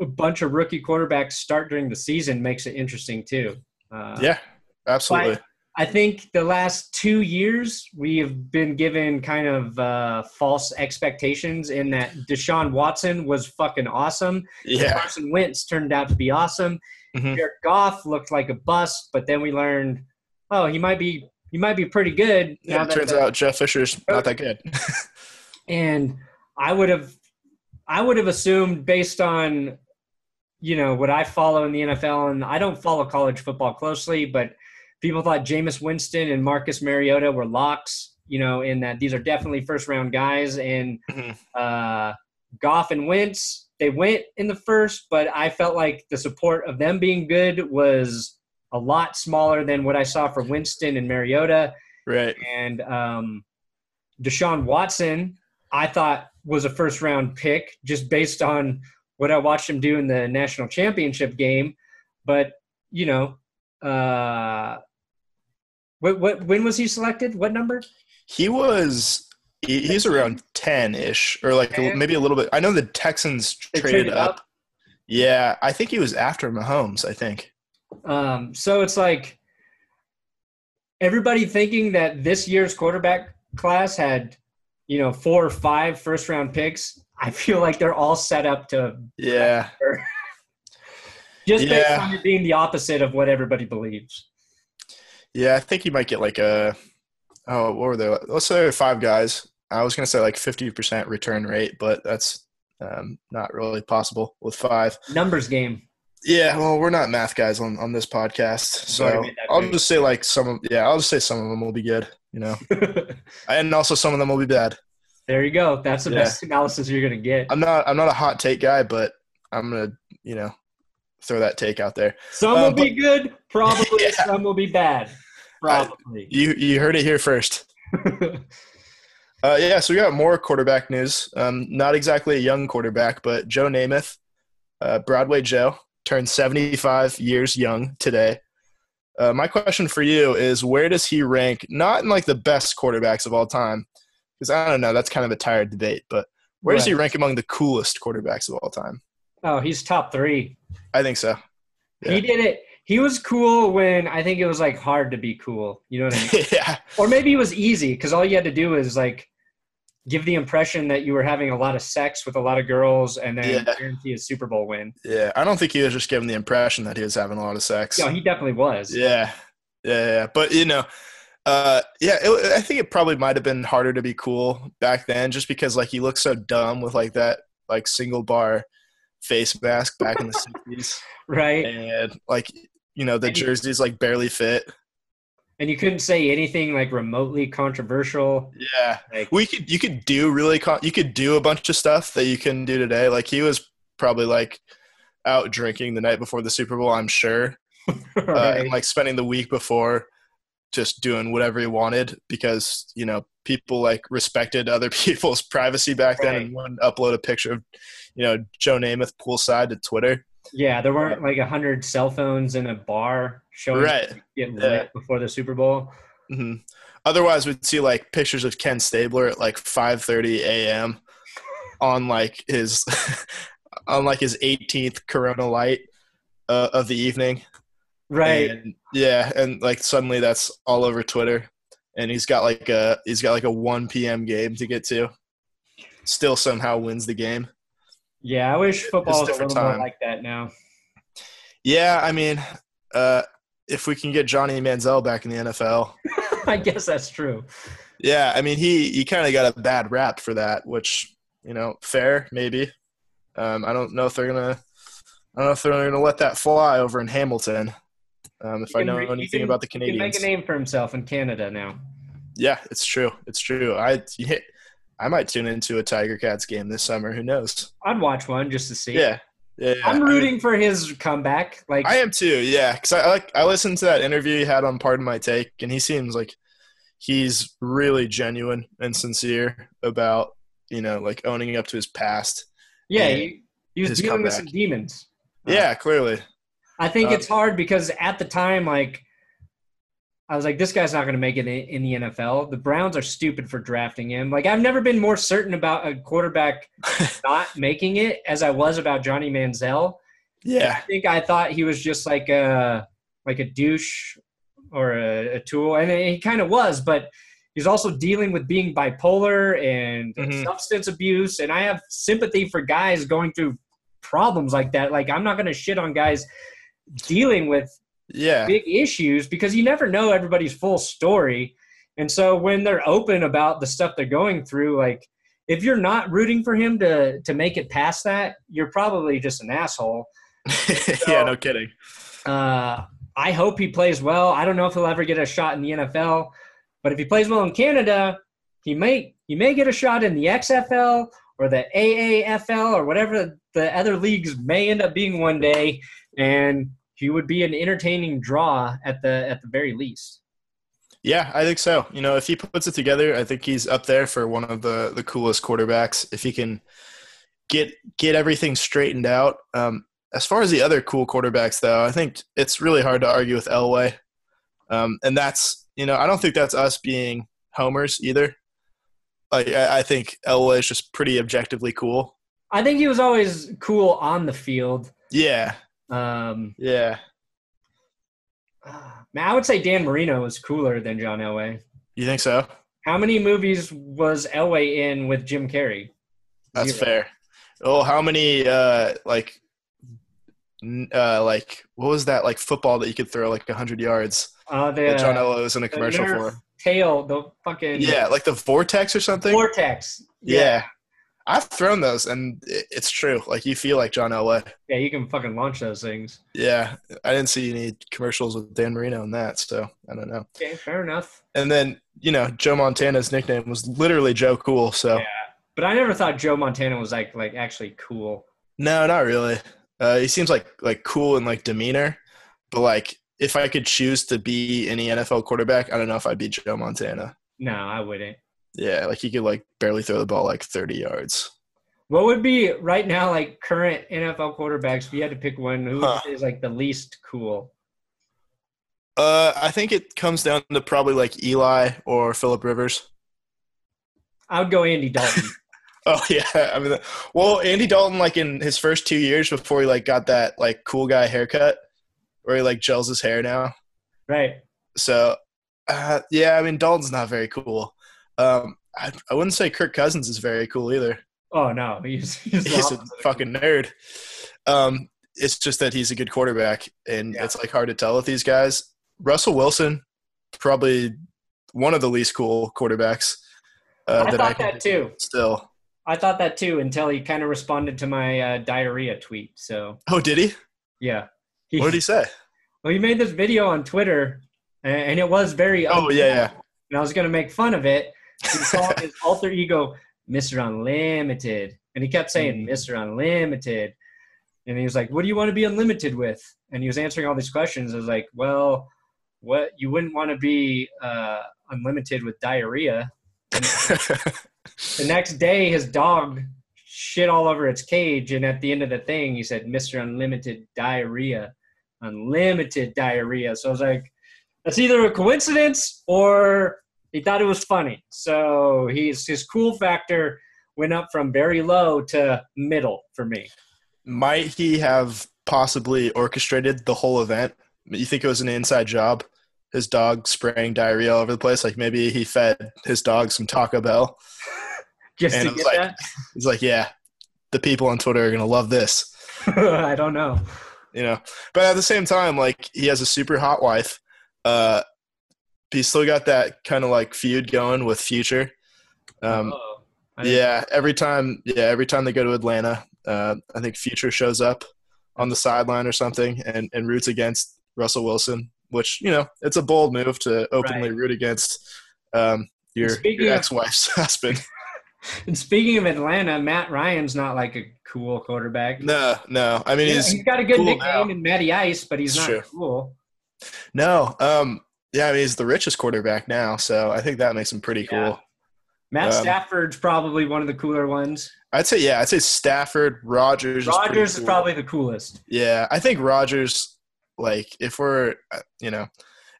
a bunch of rookie quarterbacks start during the season makes it interesting too. Uh, yeah, absolutely. I think the last two years we have been given kind of uh, false expectations in that Deshaun Watson was fucking awesome. Yeah, Carson Wentz turned out to be awesome. Mhm. Jared Goff looked like a bust, but then we learned, oh, he might be he might be pretty good. yeah. now It turns out Jeff Fisher's not that good. and I would have I would have assumed based on you know what I follow in the NFL, and I don't follow college football closely, but people thought Jameis Winston and Marcus Mariota were locks. you know, in that these are definitely first round guys. And Mhm. uh, Goff and Wentz, they went in the first, but I felt like the support of them being good was a lot smaller than what I saw for Winston and Mariota. Right. And um, Deshaun Watson, I thought was a first round pick just based on what I watched him do in the national championship game. But, you know, uh, what, what, when was he selected? What number? He was. he- He's around ten ish, or like a- maybe a little bit. I know the Texans They traded, traded up. up? Yeah, I think he was after Mahomes. I think. Um, so it's like everybody thinking that this year's quarterback class had, you know, four or five first round picks. I feel like they're all set up to Yeah. just based on it being the opposite of what everybody believes. Yeah, I think you might get like a. Oh, what were they? Let's say there were five guys. I was gonna say like fifty percent return rate, but that's um, not really possible with five. Numbers game. Yeah, well, we're not math guys on, on this podcast, so I'll just say like some of yeah, I'll just say some of them will be good, you know, and also some of them will be bad. there you go. That's the Yeah. best analysis you're gonna get. I'm not I'm not a hot take guy, but I'm gonna you know throw that take out there. Some uh, will be good, probably. Yeah. Some will be bad, probably. You you heard it here first. Uh, yeah, so we got more quarterback news. Um, not exactly a young quarterback, but Joe Namath, uh, Broadway Joe, turned 75 years young today. Uh, my question for you is where does he rank, not in like the best quarterbacks of all time, because I don't know, that's kind of a tired debate, but where does he rank among the coolest quarterbacks of all time? Oh, he's top three. I think so. Yeah. He did it. He was cool when I think it was like hard to be cool. You know what I mean? yeah, or maybe it was easy because all you had to do is like give the impression that you were having a lot of sex with a lot of girls and then Yeah. guarantee a Super Bowl win. yeah. I don't think he was just giving the impression that he was having a lot of sex. No, he definitely was. Yeah, yeah, yeah. But you know, uh, yeah, it, I think it probably might have been harder to be cool back then, just because like he looked so dumb with like that like single bar face mask back in the sixties, Right. and like you know the And jerseys like barely fit. And you couldn't say anything like remotely controversial. Yeah, Like we could you could do really con- you could do a bunch of stuff that you couldn't do today. Like he was probably like out drinking the night before the Super Bowl, I'm sure. uh, and like spending the week before just doing whatever he wanted because you know people like respected other people's privacy back then Right. and wouldn't upload a picture of you know Joe Namath poolside to Twitter. yeah, there weren't like a hundred cell phones in a bar showing Right. get Yeah. lit before the Super Bowl. hmm Otherwise, we'd see like pictures of Ken Stabler at like 5:30 a.m. on like his on like his 18th Corona Light uh, of the evening. Right. And, yeah, and like suddenly that's all over Twitter, and he's got like a he's got like a 1 p.m. game to get to. Still somehow wins the game. Yeah, I wish football was a little more like that now. Yeah, I mean, uh, if we can get Johnny Manziel back in the NFL, I guess that's true. yeah, I mean he he kind of got a bad rap for that, which you know, fair maybe. Um, I don't know if they're gonna. I don't know if they're gonna let that fly over in Hamilton. Um, if I know re- anything can- about the Canadians, He can make a name for himself in Canada now. yeah, it's true. It's true. I I might tune into a Tiger Cats game this summer. Who knows? I'd watch one just to see. Yeah, yeah. I'm I mean, rooting for his comeback. Like I am too. Yeah, because I like I listened to that interview he had on Pardon My Take, and he seems like he's really genuine and sincere about you know like owning up to his past. yeah, he, he was dealing with some demons. Uh, Yeah, clearly. I think Um, it's hard because at the time, like, I was like, this guy's not going to make it in, the NFL. The Browns are stupid for drafting him. Like, I've never been more certain about a quarterback not making it as I was about Johnny Manziel. Yeah, I think I thought he was just like a like a douche or a, a tool, and he kind of was, but he's also dealing with being bipolar and Mhm. substance abuse. And I have sympathy for guys going through problems like that. Like I'm not going to shit on guys dealing with yeah, big issues because you never know everybody's full story. And so when they're open about the stuff they're going through, like if you're not rooting for him to to make it past that, you're probably just an asshole. yeah. No kidding. Uh, I hope he plays well. I don't know if he'll ever get a shot in the NFL, But if he plays well in Canada, he may he may get a shot in the XFL or the AAFL or whatever the other leagues may end up being one day, and he would be an entertaining draw at the at the very least. Yeah, I think so. You know, if he puts it together, I think he's up there for one of the the coolest quarterbacks. If he can get get everything straightened out. Um, as far as the other cool quarterbacks, though, I think it's really hard to argue with Elway, um, and that's you know I don't think that's us being homers either. Like I, I think Elway is just pretty objectively cool. I think he was always cool on the field. Yeah, Um, yeah. man, I would say Dan Marino was cooler than John Elway. You think so? How many movies was Elway in with Jim Carrey? That's Zero. fair. Oh, how many uh like uh like what was that like football that you could throw like hundred yards Uh, the, that John Elway was in a commercial for? tail, the fucking Yeah, like the vortex or something. vortex. yeah. I've thrown those and it's true. Like you feel like John Elway. yeah, you can fucking launch those things. Yeah, I didn't see any commercials with Dan Marino in that, so I don't know. Okay, fair enough. And then you know Joe Montana's nickname was literally Joe Cool. So Yeah. But I never thought Joe Montana was like like actually cool. no, not really. Uh, he seems like like cool and like demeanor, but like if I could choose to be any NFL quarterback, I don't know if I'd be Joe Montana. No, I wouldn't. Yeah, like he could like barely throw the ball like thirty yards. What would be right now like current NFL quarterbacks? If you had to pick one, who Huh. is like the least cool? Uh, I think it comes down to probably like Eli or Philip Rivers. I would go Andy Dalton. Oh yeah, I mean, well, Andy Dalton, like in his first two years before he like got that like cool guy haircut, where he like gels his hair now. right. So, uh, yeah, I mean, Dalton's not very cool. Um, I, I wouldn't say Kirk Cousins is very cool either. Oh no, he's he's, He's a fucking nerd. Um, it's just that he's a good quarterback, and Yeah. it's like hard to tell with these guys. Russell Wilson, probably one of the least cool quarterbacks. Uh, I that thought can that too. Still, I thought that too until he kind of responded to my uh, diarrhea tweet. So oh, did he? yeah, What did he say? Well, he made this video on Twitter, and, it was very. Oh yeah, yeah. And I was gonna make fun of it. He called his alter ego Mr. Unlimited, and he kept saying Mm. Mr. Unlimited, and he was like, "What do you want to be unlimited with?" And he was answering all these questions. I was like, "Well, what you wouldn't want to be uh, unlimited with diarrhea." The next day, his dog shit all over its cage, and at the end of the thing, he said, "Mr. Unlimited Diarrhea, Unlimited Diarrhea." So I was like, "That's either a coincidence or he thought it was funny." So he's his cool factor went up from very low to middle for me. Might he have possibly orchestrated the whole event? You think it was an inside job? His dog spraying diarrhea all over the place. Like maybe he fed his dog some Taco Bell. Just And to get like- He's like, yeah, the people on Twitter are gonna love this, I don't know. you know. But at the same time, like he has a super hot wife. Uh, he's still got that kind of like feud going with Future. Um, Oh, Yeah, every time, yeah, every time they go to Atlanta, uh, I think Future shows up on the sideline or something and, and roots against Russell Wilson, which you know it's a bold move to openly Right. root against um, your, your ex-wife's husband. And speaking of Atlanta, Matt Ryan's not like a cool quarterback. No, no, I mean Yeah, he's he's got a good cool nickname now. in Matty Ice, but he's It's not true. cool. no, um, yeah, I mean he's the richest quarterback now, so I think that makes him pretty Yeah. cool. Matt Um, Stafford's probably one of the cooler ones. I'd say yeah, I'd say Stafford, Rodgers. is Rodgers is cool. probably the coolest. Yeah, I think Rodgers. Like, if we're, uh, you know,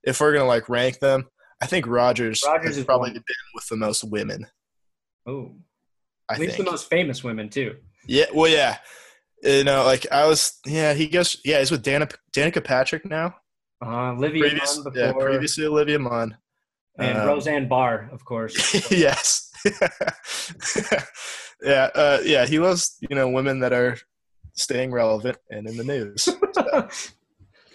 if we're gonna like rank them, I think Rodgers, Rodgers has is probably one. been with the most women. Oh, I at least think. the most famous women too. yeah. Well, yeah. You know, like I was. Yeah, he goes. Yeah, he's with Danica, Danica Patrick now. Uh, Olivia Previous, Munn yeah, previously Olivia Munn. and um, Roseanne Barr, of course. yes. yeah. Uh, yeah. He loves you know women that are staying relevant and in the news.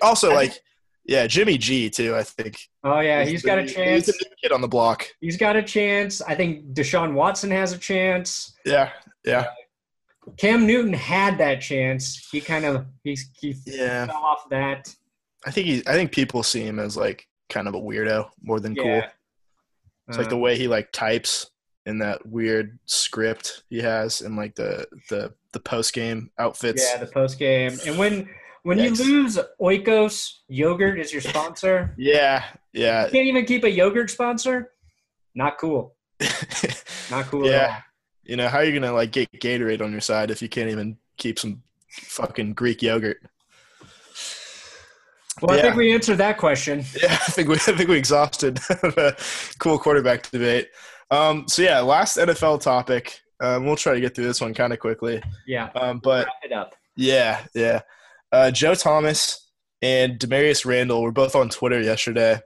Also, I like, yeah, Jimmy G too. I think. oh yeah, he's the got a chance. He's the new kid on the block. He's got a chance. I think Deshaun Watson has a chance. Yeah, yeah, Cam Newton had that chance. He kind of he, he yeah. fell off that. I think he. I think people see him as like kind of a weirdo more than Yeah. It's like the Uh, way he like types in that weird script he has and like the the the post game outfits. yeah, the post game. And when when you lose Oikos yogurt is your sponsor, Yeah, yeah. you can't even keep a yogurt sponsor. Not cool. Not cool at yeah. all. You know how are you gonna like get Gatorade on your side if you can't even keep some fucking Greek yogurt? Well, I think we answered that question. Yeah, I think we I think we exhausted the cool quarterback debate. Um, so yeah, last NFL topic. Um, we'll try to get through this one kind of quickly. Yeah. Um, but Wrap it up. yeah, yeah. Uh, Joe Thomas and Damarious Randall were both on Twitter yesterday,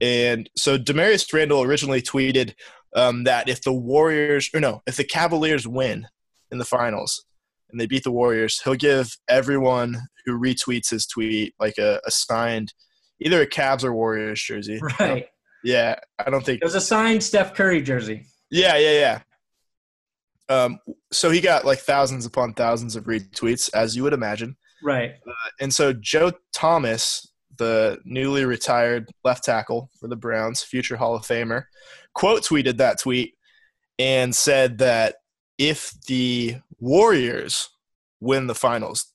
and so Damarious Randall originally tweeted um, that if the Warriors or no, if the Cavaliers win in the finals and they beat the Warriors, he'll give everyone who retweets his tweet like a, a signed either a Cavs or Warriors jersey. Right. Yeah, I don't think. It was a signed Steph Curry jersey. Yeah, yeah, yeah. Um, so he got like thousands upon thousands of retweets, as you would imagine. Right. And so Joe Thomas, the newly retired left tackle for the Browns, future Hall of Famer, quote tweeted that tweet and said that if the Warriors win the finals,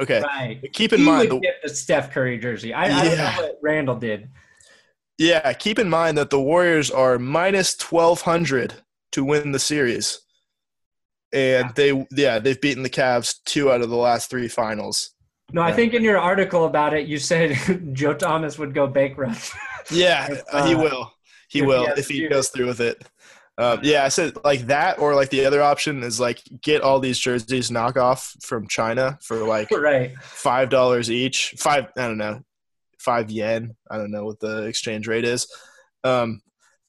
okay, Right. keep in he mind, the, the Steph Curry jersey. I, I don't know what Randall did. yeah, keep in mind that the Warriors are minus twelve hundred to win the series, and they yeah they've beaten the Cavs two out of the last three finals. No, I think in your article about it, you said Joe Thomas would go bankrupt. Yeah, If, uh, he will. He if he will if he goes through with it. Um, yeah, I said like that, or like the other option is like get all these jerseys knockoff from China for like right. five dollars each. Five, I don't know, five yen. I don't know what the exchange rate is. Um,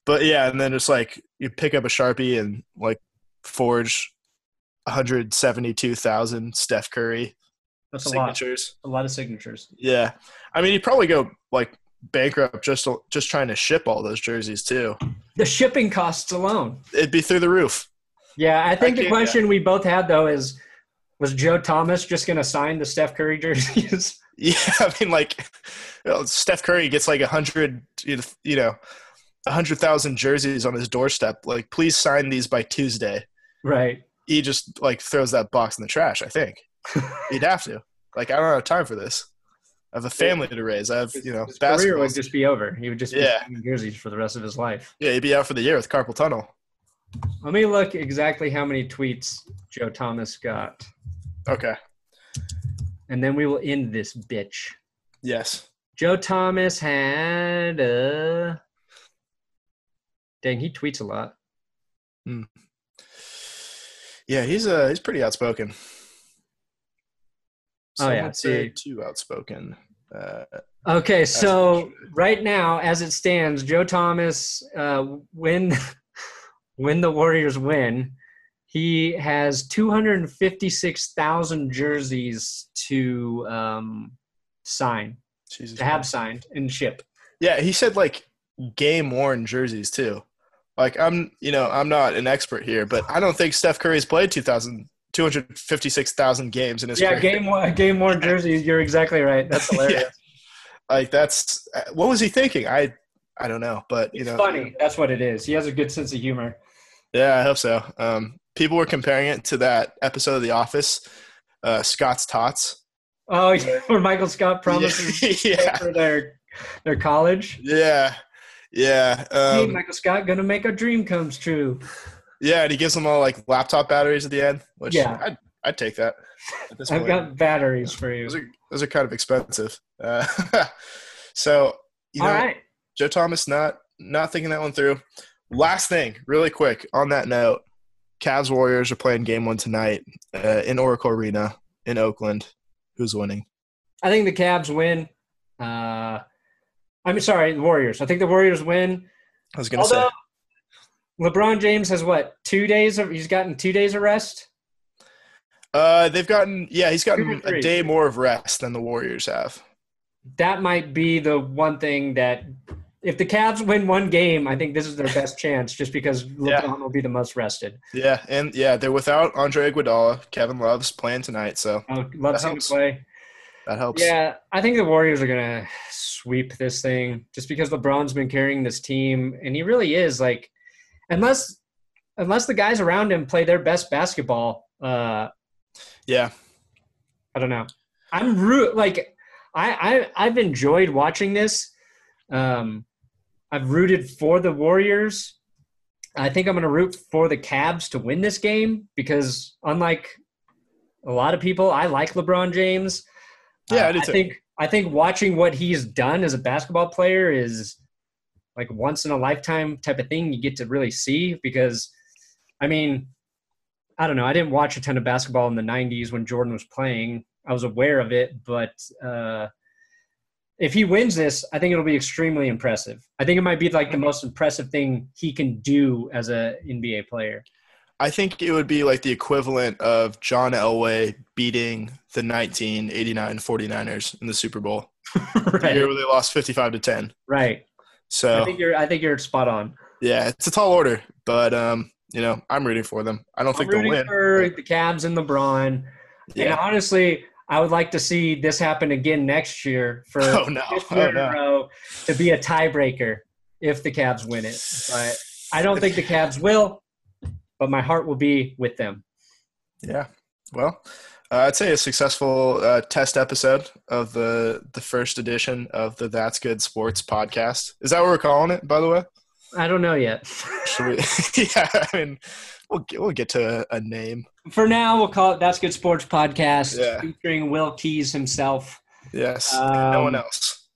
but yeah, and then it's like you pick up a sharpie and like forge 172,000 Steph Curry That's a lot. signatures. A lot of signatures. Yeah, I mean, you'd probably go like bankrupt just just trying to ship all those jerseys too. The shipping costs alone. It'd be through the roof. Yeah, I think the can't- question we both had though is was Joe Thomas just going to sign the Steph Curry jerseys? Yeah, I mean, like you know, Steph Curry gets like a hundred, you know, a hundred thousand jerseys on his doorstep. Like, please sign these by Tuesday. right. He just like throws that box in the trash. I think he'd have to. Like, I don't have time for this. I have a family to raise. I have, you know, His career would just be over. He would just be Yeah. signing jerseys for the rest of his life. Yeah, he'd be out for the year with carpal tunnel. Let me look exactly how many tweets Joe Thomas got, Okay. and then we will end this bitch. Yes. Joe Thomas had uh Dang, he tweets a lot. Hmm. Yeah, he's uh he's pretty outspoken. Oh, yeah, would say see. too outspoken. Uh, Okay, so right now, as it stands, Joe Thomas, uh, when when the Warriors win, he has two hundred and fifty six thousand jerseys to um, sign, Jesus to have signed and ship. Yeah, he said like game worn jerseys too. Like I'm, you know, I'm not an expert here, but I don't think Steph Curry's played 2,000 256,000 games in his Yeah, career. game one- game worn jerseys. You're exactly right. That's hilarious. Yeah. Like that's what was he thinking? I I don't know, but you It's know, funny. That's what it is. He has a good sense of humor. Yeah, I hope so. Um, people were comparing it to that episode of The Office, uh, Scott's Tots. Oh, yeah, where Michael Scott promises to yeah, for their their college. yeah, yeah, hey, um, Michael Scott, gonna make our dream comes true. Yeah. And he gives them all like laptop batteries at the end, which Yeah. I'd, I'd take that. I've point. got batteries for you. those are those are kind of expensive. Uh, so you know, All right. Joe Thomas not not thinking that one through. Last thing, really quick on that note, Cavs Warriors are playing game one tonight uh, in Oracle Arena in Oakland. Who's winning? I think the Cavs win. Uh, I'm sorry, the Warriors. I think the Warriors win. I was gonna say. LeBron James has what two days of he's gotten two days of rest. Uh, they've gotten yeah, he's gotten a day more of rest than the Warriors have. That might be the one thing that if the Cavs win one game, I think this is their best chance, just because LeBron Yeah. will be the most rested. Yeah, and yeah, they're without Andre Iguodala. Kevin Love's playing tonight, so I would love That seeing him helps. play. that helps. Yeah, I think the Warriors are gonna sweep this thing just because LeBron's been carrying this team, and he really is like, unless unless the guys around him play their best basketball. Uh, yeah, I don't know. I'm root like I, I I've enjoyed watching this. Um, I've rooted for the Warriors. I think I'm going to root for the Cavs to win this game because, unlike a lot of people, I like LeBron James. Yeah, I uh, I too. think I think watching what he's done as a basketball player is like once in a lifetime type of thing you get to really see because, I mean, I don't know. I didn't watch a ton of basketball in the '90s when Jordan was playing. I was aware of it, but uh, if he wins this, I think it'll be extremely impressive. I think it might be like the most impressive thing he can do as a NBA player. I think it would be like the equivalent of John Elway beating the 1989 49ers in the Super Bowl. The year where they lost 55 to 10. Right. I think you're. I think you're spot on. yeah, it's a tall order, but um, you know, I'm rooting for them. I don't I'm think they'll rooting win. for the Cavs and LeBron. And Yeah. honestly, I would like to see this happen again next year for Oh no. year Oh in a no. row to be a tiebreaker if the Cavs win it. But I don't think the Cavs will. But my heart will be with them. Yeah. Well, uh, I'd say a successful uh, test episode of the the first edition of the That's Good Sports podcast. Is that what we're calling it, by the way? I don't know yet. We? yeah. I mean, we'll get, we'll get to a, a name. For now, we'll call it That's Good Sports Podcast, Yeah. featuring Will Keys himself. Yes. no one Um, else.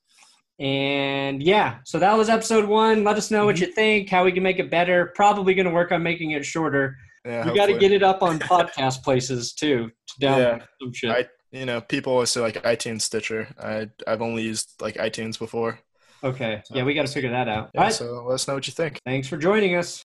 And yeah, so that was episode one. Let us know what you think, how we can make it better. Probably going to work on making it shorter. Yeah. we got to get it up on podcast places too to download Yeah. some shit. I- You know, people always say like iTunes Stitcher. I I've only used like iTunes before. okay, yeah, we got to figure that out. Yeah, All right, So let us know what you think. thanks for joining us.